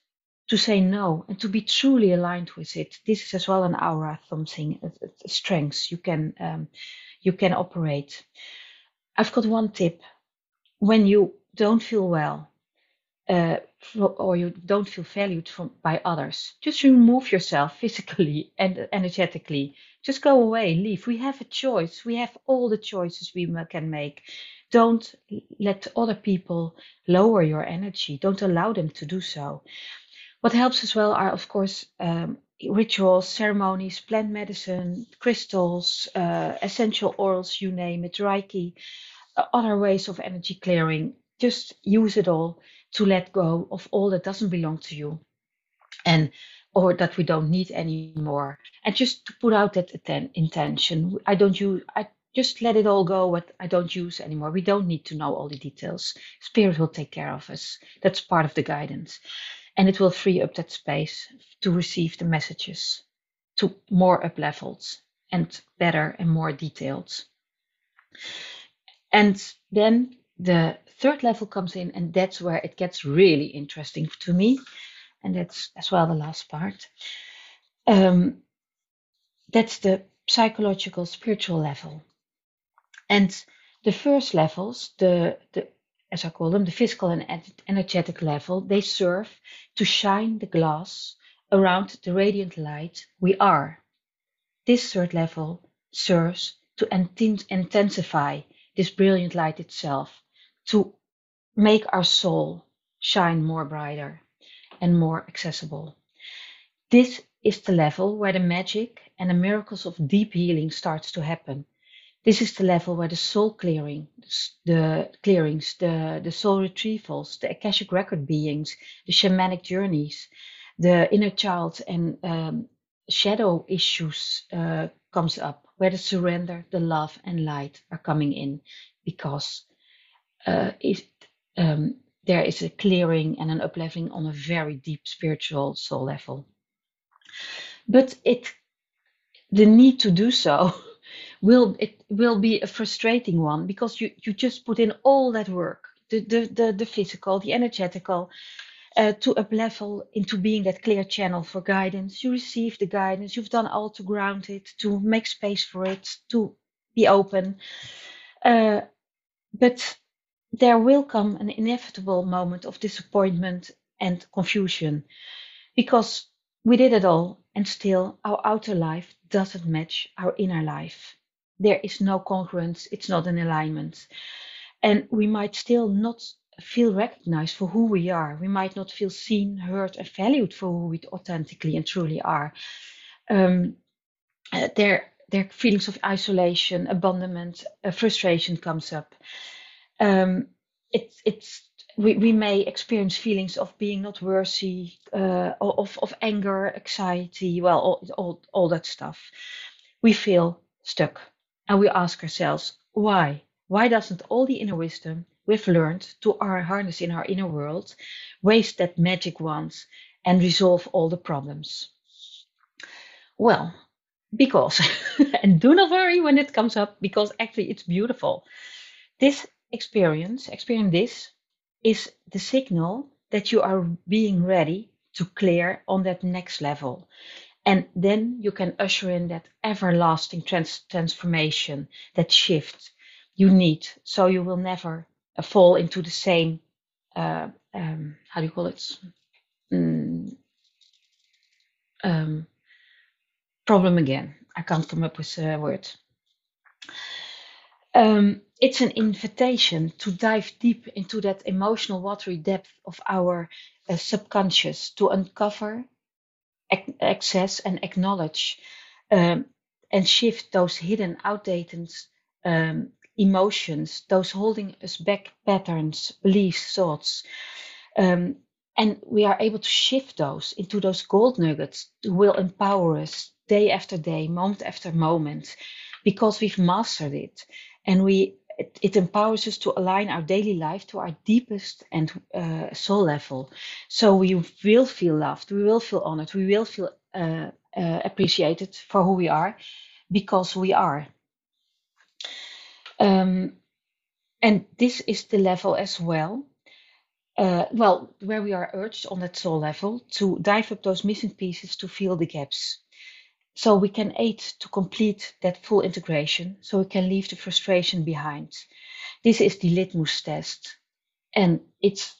to say no, and to be truly aligned with it. This is as well an aura something, a, a strength you can um, you can operate. I've got one tip. When you don't feel well, uh, or you don't feel valued from, by others, just remove yourself physically and energetically. Just go away, leave. We have a choice. We have all the choices we can make. Don't let other people lower your energy. Don't allow them to do so. What helps as well are, of course, um, rituals, ceremonies, plant medicine, crystals, uh, essential oils, you name it, Reiki, uh, other ways of energy clearing. Just use it all to let go of all that doesn't belong to you and or that we don't need anymore. And just to put out that atten- intention. I don't use i just let it all go what i don't use anymore. We don't need to know all the details. Spirit will take care of us. That's part of the guidance and it will free up that space to receive the messages to more up levels and better and more detailed. And then the third level comes in, and that's where it gets really interesting to me. And that's as well the last part. Um, that's the psychological spiritual level. And the first levels, the, the as I call them, the physical and energetic level, they serve to shine the glass around the radiant light we are. This third level serves to intensify this brilliant light itself, to make our soul shine more brighter and more accessible. This is the level where the magic and the miracles of deep healing starts to happen this is the level where the soul clearing, the clearings, the, the soul retrievals, the Akashic record beings, the shamanic journeys, the inner child and um, shadow issues uh, comes up, where the surrender, the love and light are coming in, because uh, it, um, there is a clearing and an upleveling on a very deep spiritual soul level. But it, the need to do so will it will be a frustrating one because you you just put in all that work the the the, the physical the energetical uh, to a level into being that clear channel for guidance. You receive the guidance, you've done all to ground it, to make space for it, to be open. Uh, but there will come an inevitable moment of disappointment and confusion because we did it all and still our outer life doesn't match our inner life. There is no congruence, it's not an alignment. And we might still not feel recognized for who we are. We might not feel seen, heard, and valued for who we authentically and truly are. Um, uh, there, there feelings of isolation, abandonment, uh, frustration comes up. Um, it, it's we, we may experience feelings of being not worthy, uh, of, of anger, anxiety, well, all, all, all that stuff. We feel stuck and we ask ourselves, why? Why doesn't all the inner wisdom we've learned to our harness in our inner world waste that magic wand and resolve all the problems? Well, because, and do not worry when it comes up, because actually it's beautiful. This experience, experience this, is the signal that you are being ready to clear on that next level. And then you can usher in that everlasting trans- transformation, that shift you need. So you will never uh, fall into the same, uh, um, how do you call it? Mm, um, problem again. I can't come up with a word. Um, it's an invitation to dive deep into that emotional watery depth of our uh, subconscious to uncover, access, and acknowledge um, and shift those hidden, outdated um, emotions, those holding us back patterns, beliefs, thoughts. Um, and we are able to shift those into those gold nuggets that will empower us day after day, moment after moment, because we've mastered it and we it, it, empowers us to align our daily life to our deepest and uh, soul level. So we will feel loved, we will feel honored, we will feel uh, uh, appreciated for who we are because we are. Um, and this is the level as well. Uh, well, where we are urged on that soul level to dive up those missing pieces to fill the gaps so we can aid to complete that full integration. So we can leave the frustration behind. This is the litmus test. And it's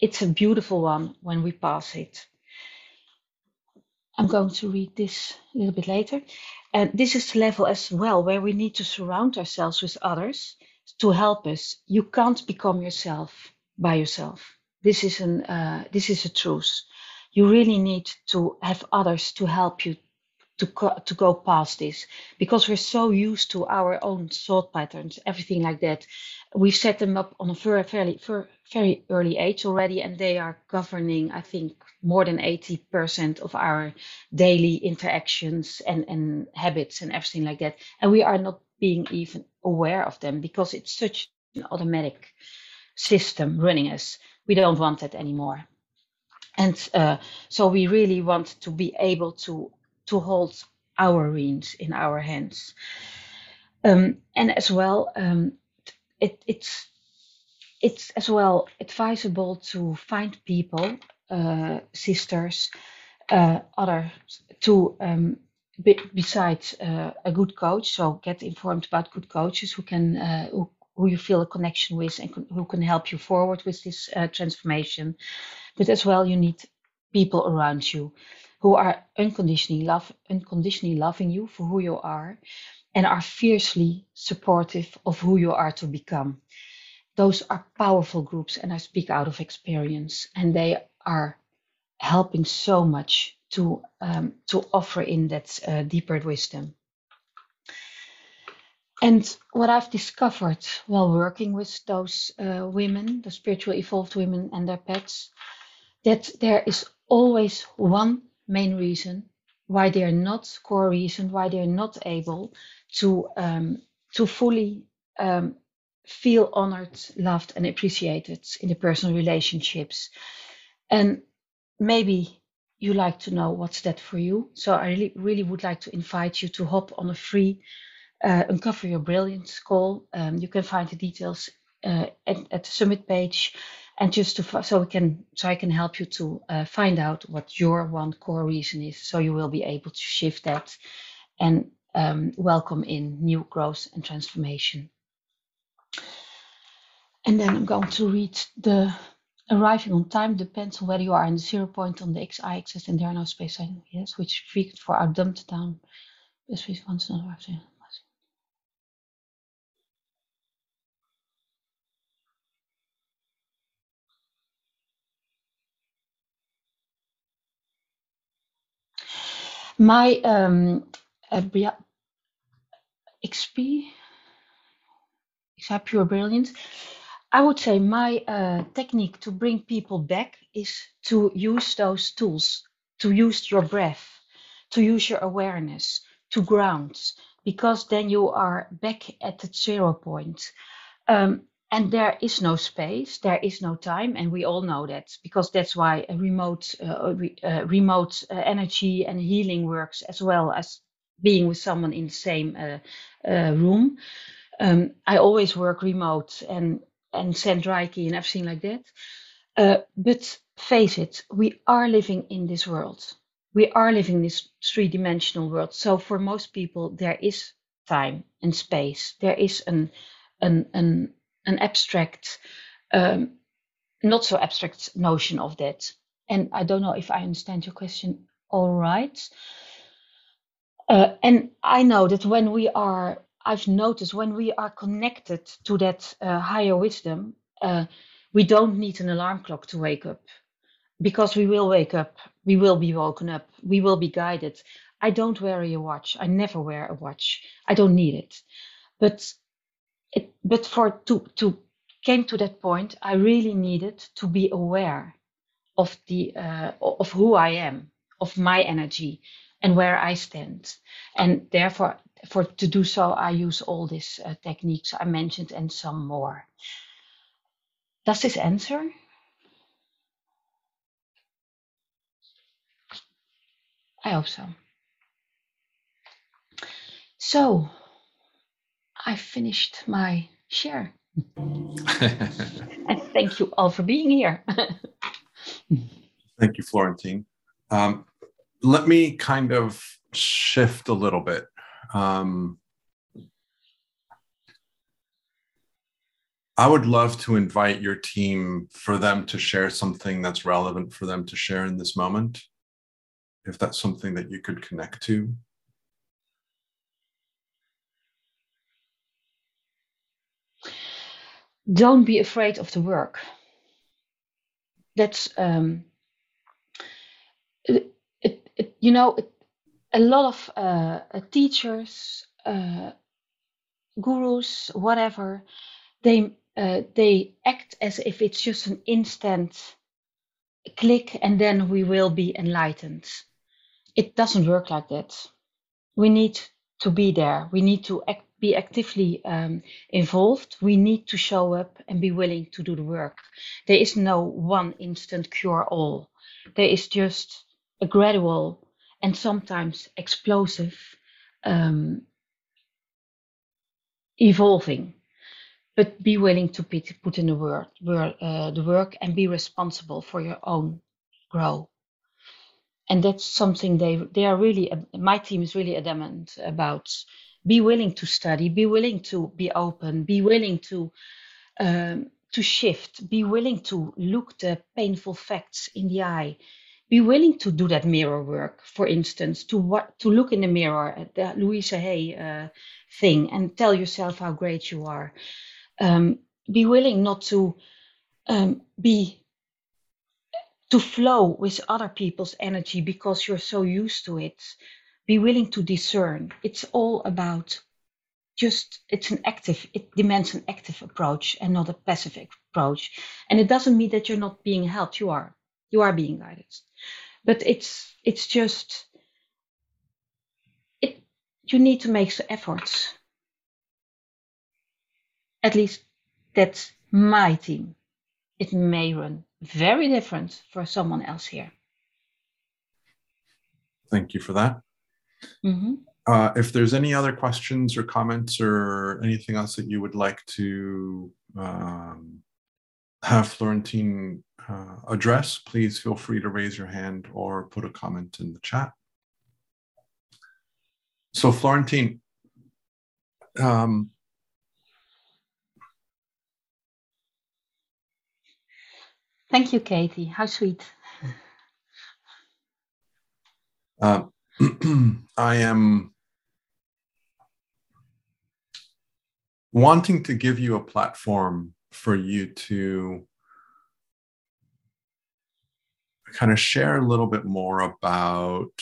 it's a beautiful one when we pass it. I'm going to read this a little bit later. And this is the level as well where we need to surround ourselves with others to help us. You can't become yourself by yourself. This is an uh, this is a truth. You really need to have others to help you to co- to go past this because we're so used to our own thought patterns, everything like that. We set them up on a very fairly very early age already, and they are governing, I think, more than eighty percent of our daily interactions and and habits and everything like that. And we are not being even aware of them because it's such an automatic system running us. We don't want that anymore. And uh, so we really want to be able to to hold our reins in our hands. Um, and as well, um, it, it's it's as well advisable to find people, uh, sisters, uh, others to um, be, besides uh, a good coach. So get informed about good coaches who can uh, who, who you feel a connection with and who can help you forward with this uh, transformation. But as well, you need people around you who are unconditionally love unconditionally loving you for who you are and are fiercely supportive of who you are to become. Those are powerful groups and i speak out of experience and they are helping so much to um, to offer in that uh, deeper wisdom. And what I've discovered while working with those uh, women, the spiritual evolved women and their pets, that there is always one main reason why they are not core reason why they are not able to um, to fully um, feel honored, loved, and appreciated in the personal relationships. And maybe you like to know what's that for you. So I really, really would like to invite you to hop on a free uh, Uncover Your Brilliance call. Um, you can find the details uh, at, at, the summit page and just to so we can so I can help you to uh, find out what your one core reason is, so you will be able to shift that and um, welcome in new growth and transformation. And then I'm going to read the arriving on time depends on whether you are in the zero point on the xi axis and there are no space yes, which frequent for our dumped down space once another. My um, uh, XP, XP Pure Brilliance, I would say my uh, technique to bring people back is to use those tools, to use your breath, to use your awareness, to ground, because then you are back at the zero point. Um, and there is no space, there is no time, and we all know that because that's why remote, uh, re, uh, remote uh, energy and healing works as well as being with someone in the same uh, uh, room. Um, I always work remote, and and send Reiki and everything like that. Uh, but face it, we are living in this world. We are living in this three dimensional world. So for most people, there is time and space. There is an an an, an abstract, um, not so abstract notion of that. And I don't know if I understand your question all right. Uh, and I know that when we are I've noticed when we are connected to that uh, higher wisdom, uh, we don't need an alarm clock to wake up because we will wake up, we will be woken up, we will be guided. I don't wear a watch. I never wear a watch. I don't need it. But it, but for to to came to that point, I really needed to be aware of the uh, of who I am, of my energy, and where I stand, and therefore for to do so, I use all these uh, techniques I mentioned and some more. Does this answer? I hope so. So, I finished my share. and thank you all for being here. thank you, Florentine. Um, let me kind of shift a little bit um, I would love to invite your team for them to share something that's relevant for them to share in this moment. If that's something that you could connect to. Don't be afraid of the work. That's, um, it, it, it you know, it, a lot of uh, teachers, uh, gurus, whatever, they uh, they act as if it's just an instant click and then we will be enlightened. It doesn't work like that. We need to be there. We need to act, be actively um, involved. We need to show up and be willing to do the work. There is no one instant cure all. There is just a gradual and sometimes explosive um, evolving but be willing to put in the work, uh, the work and be responsible for your own grow and that's something they they are really my team is really adamant about be willing to study be willing to be open be willing to um, to shift be willing to look the painful facts in the eye be willing to do that mirror work, for instance, to what to look in the mirror at the Louise Hay uh, thing and tell yourself how great you are. Um, be willing not to um, be to flow with other people's energy because you're so used to it. Be willing to discern. It's all about just it's an active it demands an active approach and not a passive approach. And it doesn't mean that you're not being helped. You are. You are being guided. But it's it's just it you need to make some efforts. At least that's my team. It may run very different for someone else here. Thank you for that mm-hmm. uh, if there's any other questions or comments or anything else that you would like to um, have Florentine uh, address, please feel free to raise your hand or put a comment in the chat. So, Florentine, um, Thank you, Katie. How sweet. Uh, I am wanting to give you a platform for you to kind of share a little bit more about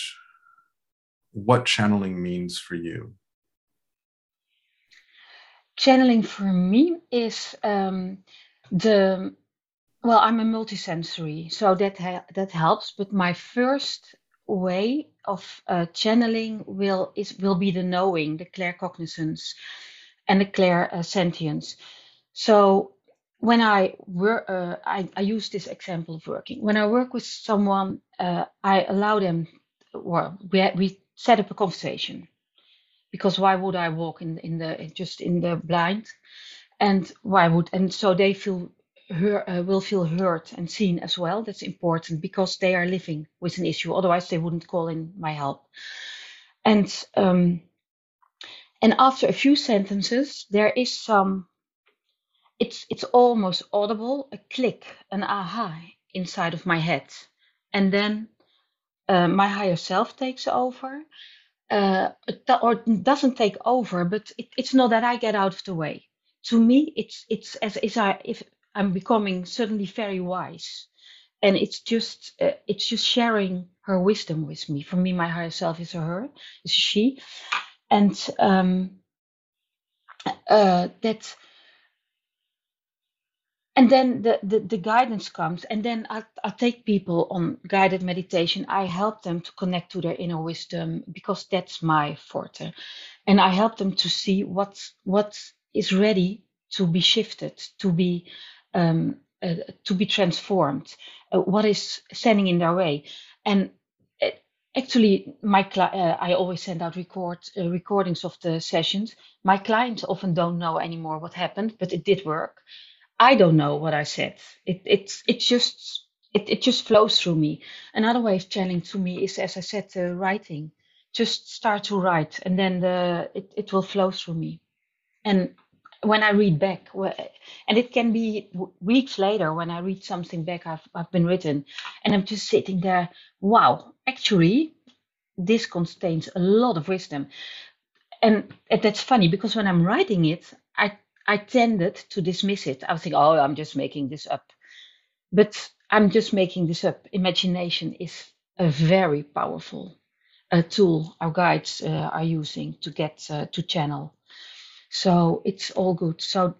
what channeling means for you. Channeling for me is um, the well, I'm a multisensory, so that ha- that helps. But my first way of uh, channeling will is will be the knowing, the claircognizance, and the clair uh, sentience. So when I work, uh, I, I use this example of working. When I work with someone, uh, I allow them. Well, we we set up a conversation because why would I walk in in the just in the blind, and why would and so they feel uh, will feel heard and seen as well. That's important because they are living with an issue. Otherwise, they wouldn't call in my help. And um, and after a few sentences, there is some. It's it's almost audible, a click, an aha inside of my head, and then uh, my higher self takes over. Uh, or doesn't take over, but it, it's not that I get out of the way. To me, it's it's as, as I if I'm becoming suddenly very wise. And it's just uh, it's just sharing her wisdom with me. For me, my higher self is a her, is a she, and um, uh, that. And then the, the, the guidance comes, and then I, I take people on guided meditation. I help them to connect to their inner wisdom because that's my forte, and I help them to see what what is ready to be shifted, to be um, uh, to be transformed, uh, what is standing in their way. And uh, actually, my cli- uh, I always send out record uh, recordings of the sessions. My clients often don't know anymore what happened, but it did work. I don't know what I said. It it it just it, it just flows through me. Another way of channeling to me is, as I said, uh, writing. Just start to write, and then the it, it will flow through me. And when I read back, and it can be weeks later when I read something back I've, I've been written, and I'm just sitting there, wow, actually, this contains a lot of wisdom. And that's funny because when I'm writing it, I, I tended to dismiss it. I was thinking, oh, I'm just making this up. But I'm just making this up. Imagination is a very powerful uh, tool our guides uh, are using to get uh, to channel so it's all good. So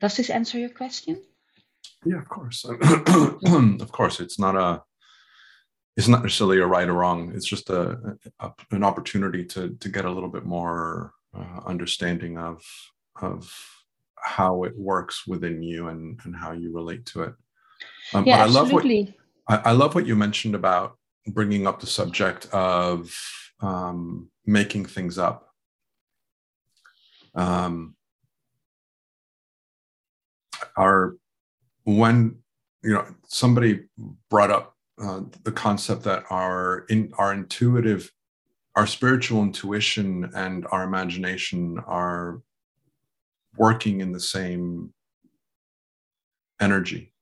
does this answer your question? Yeah, of course. of course, it's not a it's not necessarily a right or wrong. It's just a, a an opportunity to to get a little bit more uh, understanding of of how it works within you and and how you relate to it. Um, yeah, absolutely. I love what I, I love what you mentioned about bringing up the subject of um, making things up um, our when you know somebody brought up uh, the concept that our in our intuitive our spiritual intuition and our imagination are working in the same energy.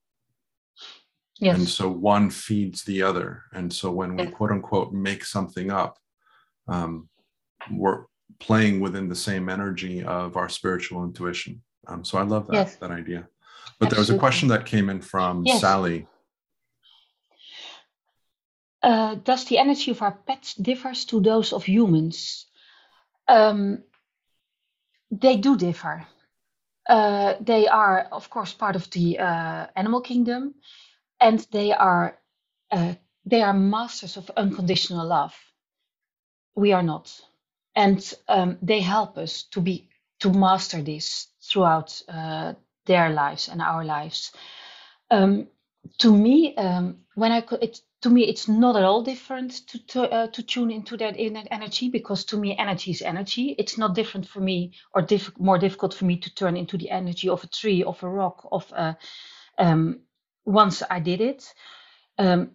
Yes. and so one feeds the other. And so when we quote unquote make something up um, we're playing within the same energy of our spiritual intuition. Um, so I love that yes. that idea. But Absolutely. there was a question that came in from yes. Sally. Uh, does the energy of our pets differs to those of humans? Um, they do differ. Uh, they are, of course, part of the uh, animal kingdom, and they are uh, they are masters of unconditional love. We are not and um, they help us to be to master this throughout uh, their lives and our lives. Um, to me, um, when I it, to me, it's not at all different to to, uh, to tune into that inner energy because to me, energy is energy. It's not different for me or diff- more difficult for me to turn into the energy of a tree, of a rock, of a um, once I did it, um,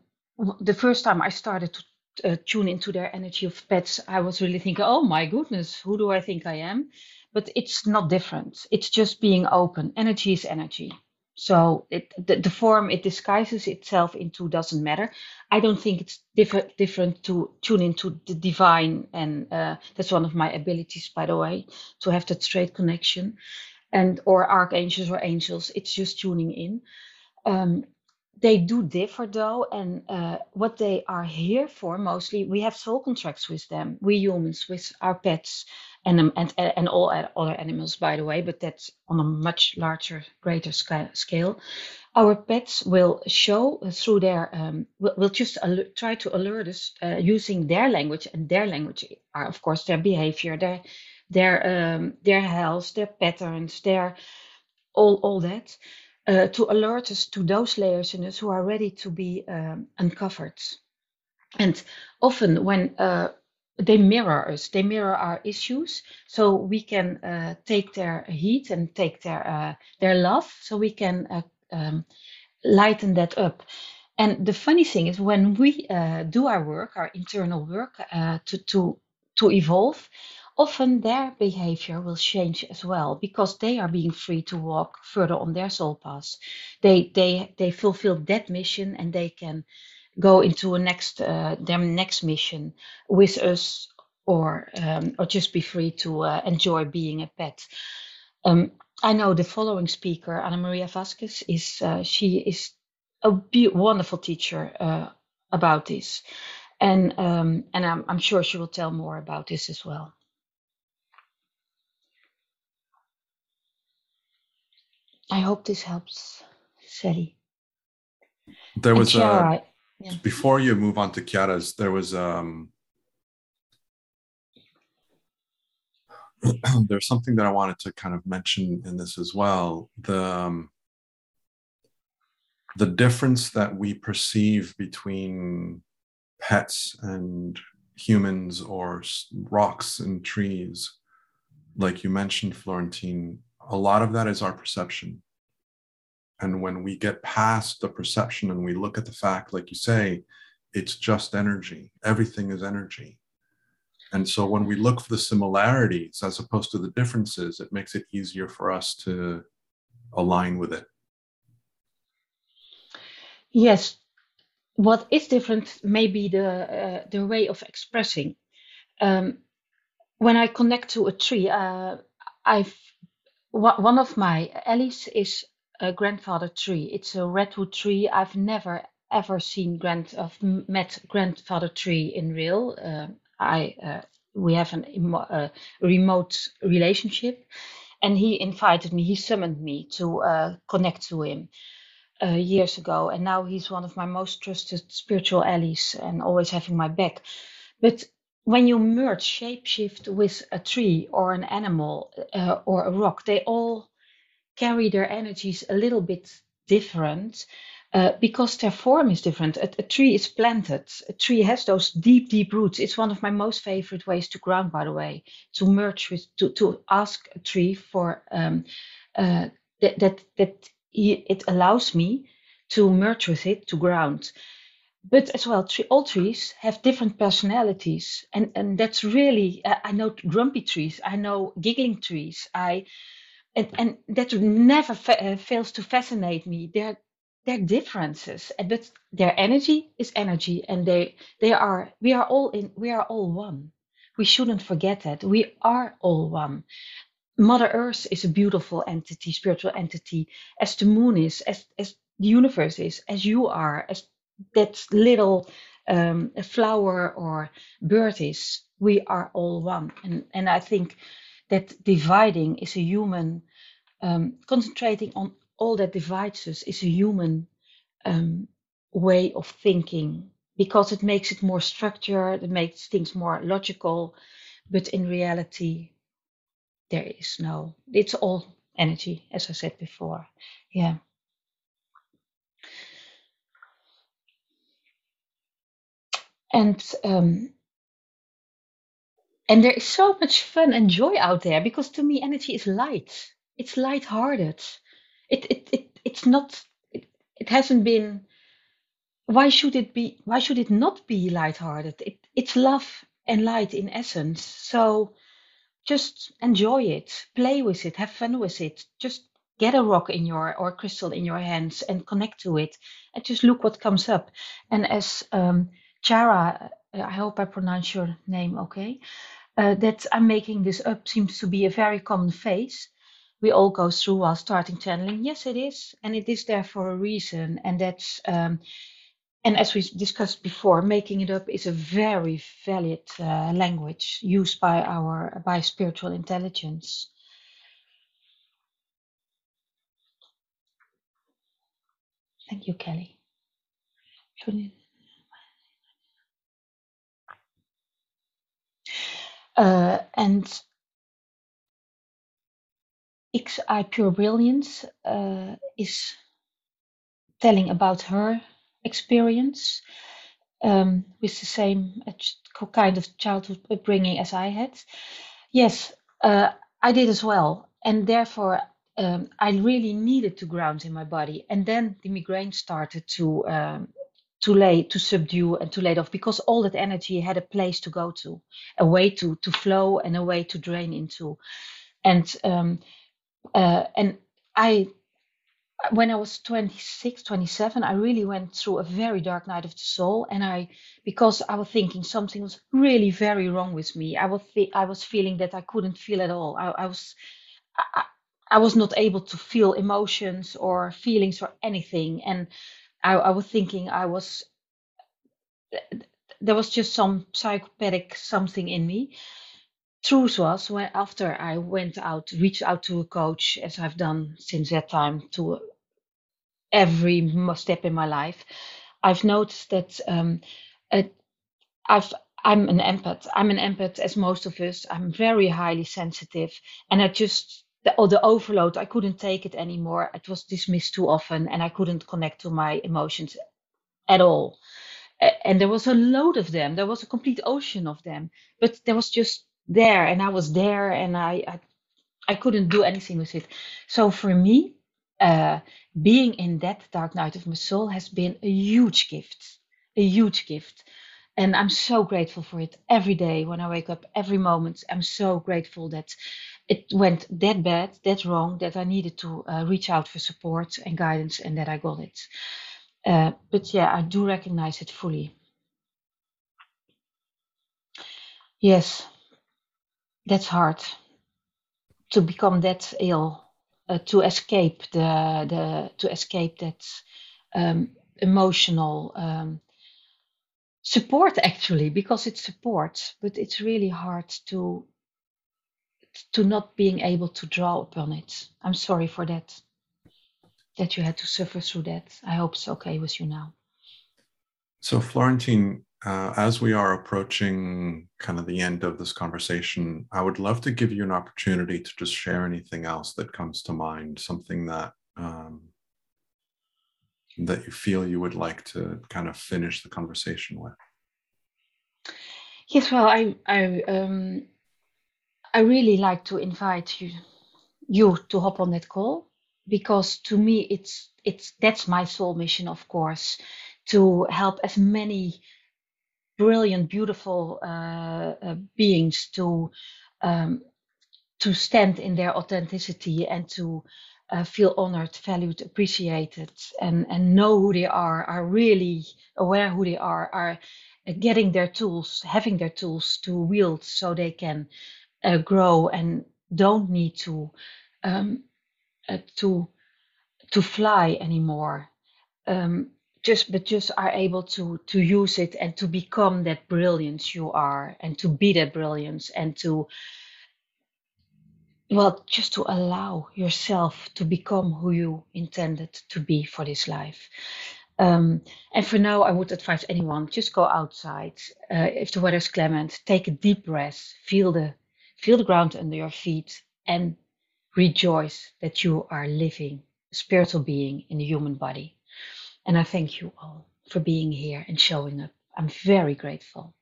the first time I started to uh, tune into their energy of pets, I was really thinking, oh my goodness, who do I think I am? But it's not different. It's just being open. Energy is energy. So it, the, the form it disguises itself into doesn't matter. I don't think it's different different to tune into the divine, and uh, that's one of my abilities, by the way, to have that straight connection, and or archangels or angels. It's just tuning in. Um, they do differ though, and uh, what they are here for mostly, we have soul contracts with them. We humans with our pets and um, and and all other animals, by the way, but that's on a much larger, greater scale. Our pets will show through their um, will, just alert, try to alert us uh, using their language, and their language are of course their behavior, their their um, their health, their patterns, their all all that uh, to alert us to those layers in us who are ready to be um, uncovered. And often, when uh, they mirror us, they mirror our issues, so we can uh, take their heat and take their uh, their love, so we can uh, um, lighten that up. And the funny thing is, when we uh, do our work, our internal work, to to to evolve, often their behavior will change as well because they are being free to walk further on their soul path. They they they fulfill that mission and they can go into a next uh, their next mission with us or um, or just be free to uh, enjoy being a pet. Um, I know the following speaker, Ana Maria Vasquez, is uh, she is a be- wonderful teacher uh, about this, and um, and I'm, I'm sure she will tell more about this as well. I hope this helps, Sally. There And was a yeah. before you move on to Chiara's, there was um there's something that I wanted to kind of mention in this as well. The um, the difference that we perceive between pets and humans or rocks and trees, like you mentioned, Florentine, a lot of that is our perception. And when we get past the perception and we look at the fact, like you say, it's just energy, everything is energy. And so when we look for the similarities as opposed to the differences, it makes it easier for us to align with it. Yes, what is different may be the uh, the way of expressing. Um, when I connect to a tree, uh, I've one of my allies is a grandfather tree. It's a redwood tree. I've never ever seen grand of met grandfather tree in real. Uh, I uh, we have uh, remote relationship, and he invited me. He summoned me to uh, connect to him uh, years ago, and now he's one of my most trusted spiritual allies and always having my back. But when you merge shapeshift with a tree or an animal uh, or a rock, they all carry their energies a little bit different uh, because their form is different. A, a tree is planted. A tree has those deep, deep roots. It's one of my most favorite ways to ground, by the way, to merge with, to, to ask a tree for um, uh, that that that it allows me to merge with it to ground. But as well, tre- all trees have different personalities, and and that's really I I know grumpy trees. I know giggling trees. I and, and that never fa- uh, fails to fascinate me. Their their differences, but their energy is energy, and they they are we are all in we are all one. We shouldn't forget that we are all one. Mother Earth is a beautiful entity, spiritual entity, as the moon is, as as the universe is, as you are, as that little um, flower or bird is. We are all one, and and I think that dividing is a human um, concentrating on all that divides us is a human um, way of thinking because it makes it more structured, it makes things more logical. But in reality, there is no, it's all energy, as I said before. Yeah. And um, and there is so much fun and joy out there because to me energy is light. It's light-hearted. It it, it it's not it, it hasn't been why should it be why should it not be lighthearted? It, it's love and light in essence. So just enjoy it. Play with it. Have fun with it. Just get a rock in your or crystal in your hands and connect to it and just look what comes up. And as um, chara uh, i hope i pronounce your name okay uh, that i'm making this up seems to be a very common phase we all go through while starting channeling yes it is and it is there for a reason and that's um, and as we discussed before, making it up is a very valid uh, language used by our by spiritual intelligence. Thank you, Kelly. Uh, and XI Pure Brilliance uh, is telling about her experience um, with the same uh, kind of childhood upbringing as I had. Yes, uh, I did as well, and therefore um, I really needed to ground in my body. And then the migraine started to um, to lay to subdue and to lay off because all that energy had a place to go to, a way to to flow and a way to drain into. And um, uh, and I when I was 26, 27, I really went through a very dark night of the soul. And I, because I was thinking something was really very wrong with me. I was, th- I was feeling that I couldn't feel at all. I, I was, I, I, was not able to feel emotions or feelings or anything. And I, I was thinking I was, there was just some psychopathic something in me. Truth was when after I went out, reached out to a coach, as I've done since that time, to every step in my life, I've noticed that um, I've I'm an empath. I'm an empath, as most of us. I'm very highly sensitive, and I just the, oh, the overload. I couldn't take it anymore. It was dismissed too often, and I couldn't connect to my emotions at all. And there was a load of them. There was a complete ocean of them, but there was just there, and I was there, and I I, I couldn't do anything with it. So for me, uh, being in that dark night of my soul has been a huge gift, a huge gift. And I'm so grateful for it every day when I wake up, every moment. I'm so grateful that it went that bad, that wrong, that I needed to uh, reach out for support and guidance and that I got it. Uh, but yeah, I do recognize it fully. Yes, that's hard to become that ill uh, to escape the the to escape that um, emotional um, support actually because it's support but it's really hard to to not being able to draw upon it. I'm sorry for that that you had to suffer through that. I hope it's okay with you now. So florentine uh, as we are approaching kind of the end of this conversation, I would love to give you an opportunity to just share anything else that comes to mind, something that um, that you feel you would like to kind of finish the conversation with. Yes, well, I I um, I really like to invite you you to hop on that call because to me it's it's that's my sole mission, of course, to help as many brilliant, beautiful uh, uh, beings to um, to stand in their authenticity and to uh, feel honored, valued, appreciated, and and know who they are, are really aware who they are, are getting their tools, having their tools to wield, so they can uh, grow and don't need to um, uh, to to fly anymore. Um, just but just are able to to use it and to become that brilliance you are and to be that brilliance and to well just to allow yourself to become who you intended to be for this life um, and for now i would advise anyone just go outside uh, if the weather is clement take a deep breath feel the feel the ground under your feet and rejoice that you are living a spiritual being in a human body and I thank you all for being here and showing up. I'm very grateful.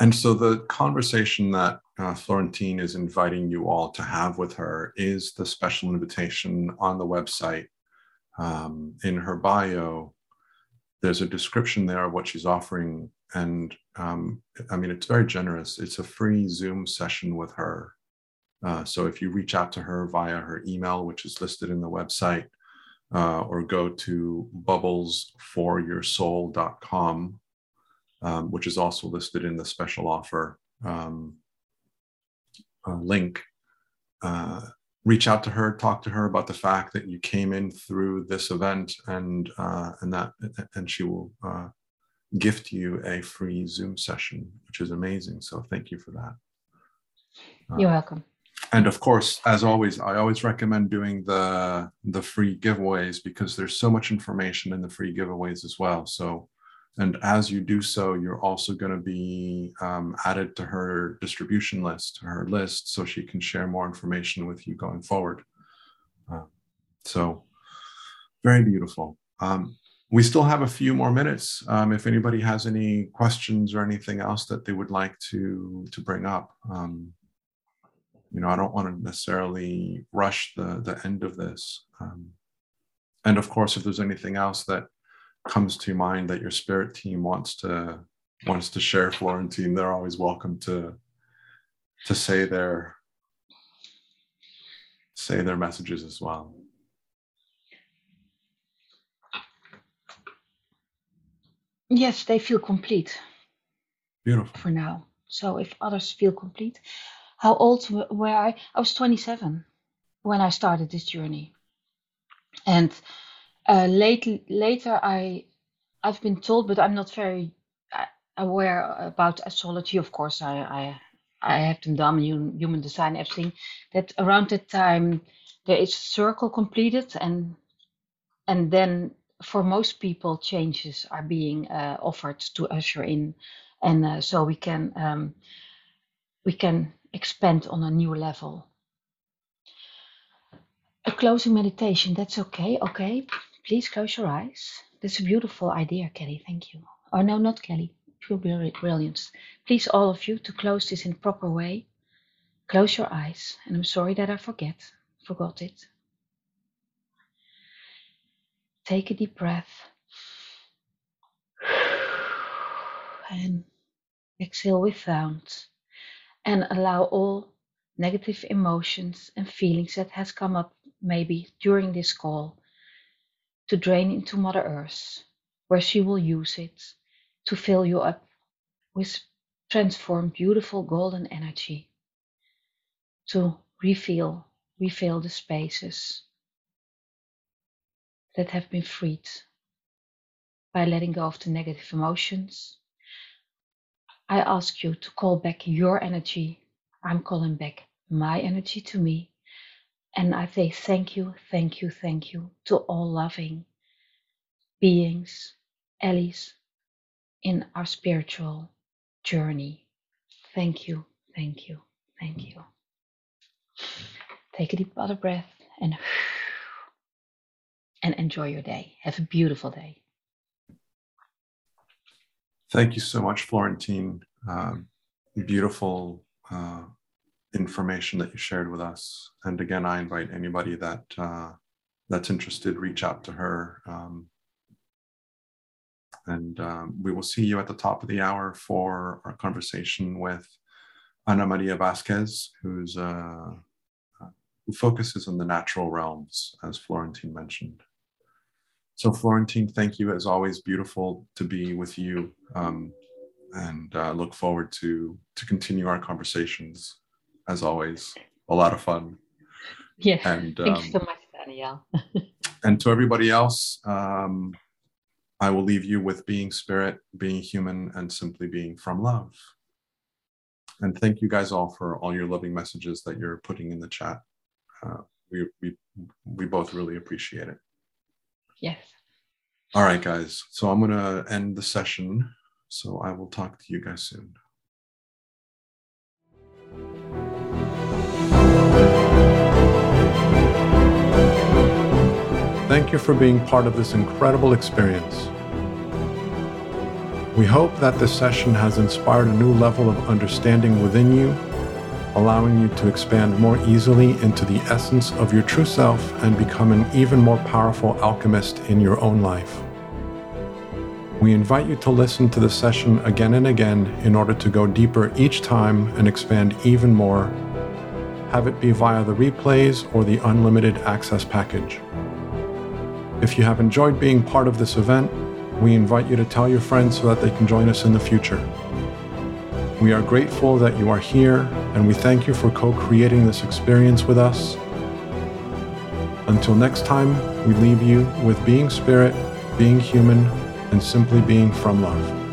And so the conversation that uh, Florentine is inviting you all to have with her is the special invitation on the website Um, in her bio, there's a description there of what she's offering. And um, I mean, it's very generous. It's a free Zoom session with her. Uh, so if you reach out to her via her email, which is listed in the website, uh, or go to bubblesforyoursoul.com, um, which is also listed in the special offer um, uh, link. Uh, reach out to her, talk to her about the fact that you came in through this event, and uh, and that and she will uh, gift you a free Zoom session, which is amazing. So thank you for that. You're welcome and of course as always i always recommend doing the the free giveaways because there's so much information in the free giveaways as well so and as you do so you're also going to be um, added to her distribution list her list so she can share more information with you going forward. Uh, so very beautiful. Um, we still have a few more minutes. Um, if anybody has any questions or anything else that they would like to to bring up um, you know i don't want to necessarily rush the the end of this. Um, and of course if there's anything else that comes to mind that your spirit team wants to wants to share florentine they're always welcome to to say their say their messages as well yes they feel complete beautiful for now so if others feel complete how old were I? I was 27 when I started this journey. And uh, late, later, I, I've been told, but I'm not very uh, aware about astrology. Of course, I, I, I have done human design, everything. That around that time, there is a circle completed, and and then for most people, changes are being uh, offered to usher in, and uh, so we can um, we can expand on a new level. A closing meditation, that's okay. Okay, please close your eyes. That's a beautiful idea, Kelly. Thank you. Oh, no, not Kelly. Pure brilliance. Please, all of you, to close this in a proper way. Close your eyes. And I'm sorry that I forget, forgot it. Take a deep breath. And exhale with sound and allow all negative emotions and feelings that has come up maybe during this call to drain into Mother Earth, where she will use it to fill you up with transformed, beautiful golden energy to refill, refill the spaces that have been freed by letting go of the negative emotions I ask you to call back your energy. I'm calling back my energy to me. And I say thank you, thank you, thank you to all loving beings, allies in our spiritual journey. Thank you, thank you, thank you. Take a deep other breath and and enjoy your day. Have a beautiful day. Thank you so much, Florentine. Um, beautiful uh, information that you shared with us. And again, I invite anybody that uh, that's interested, reach out to her. Um, and um, we will see you at the top of the hour for our conversation with Ana Maria Vasquez, who's uh, who focuses on the natural realms, as Florentine mentioned. So, Florentine, thank you. As always, beautiful to be with you, um, and uh, look forward to to continue our conversations. As always, a lot of fun. Yeah. And thank um, you so much, Danielle. and to everybody else, um, I will leave you with being spirit, being human, and simply being from love. And thank you guys all for all your loving messages that you're putting in the chat. Uh, we we we both really appreciate it. Yes. All right, guys. So I'm going to end the session. So I will talk to you guys soon. Thank you for being part of this incredible experience. We hope that this session has inspired a new level of understanding within you allowing you to expand more easily into the essence of your true self and become an even more powerful alchemist in your own life. We invite you to listen to the session again and again in order to go deeper each time and expand even more. Have it be via the replays or the unlimited access package. If you have enjoyed being part of this event, we invite you to tell your friends so that they can join us in the future. We are grateful that you are here, and we thank you for co creating this experience with us. Until next time, we leave you with being spirit, being human, and simply being from love.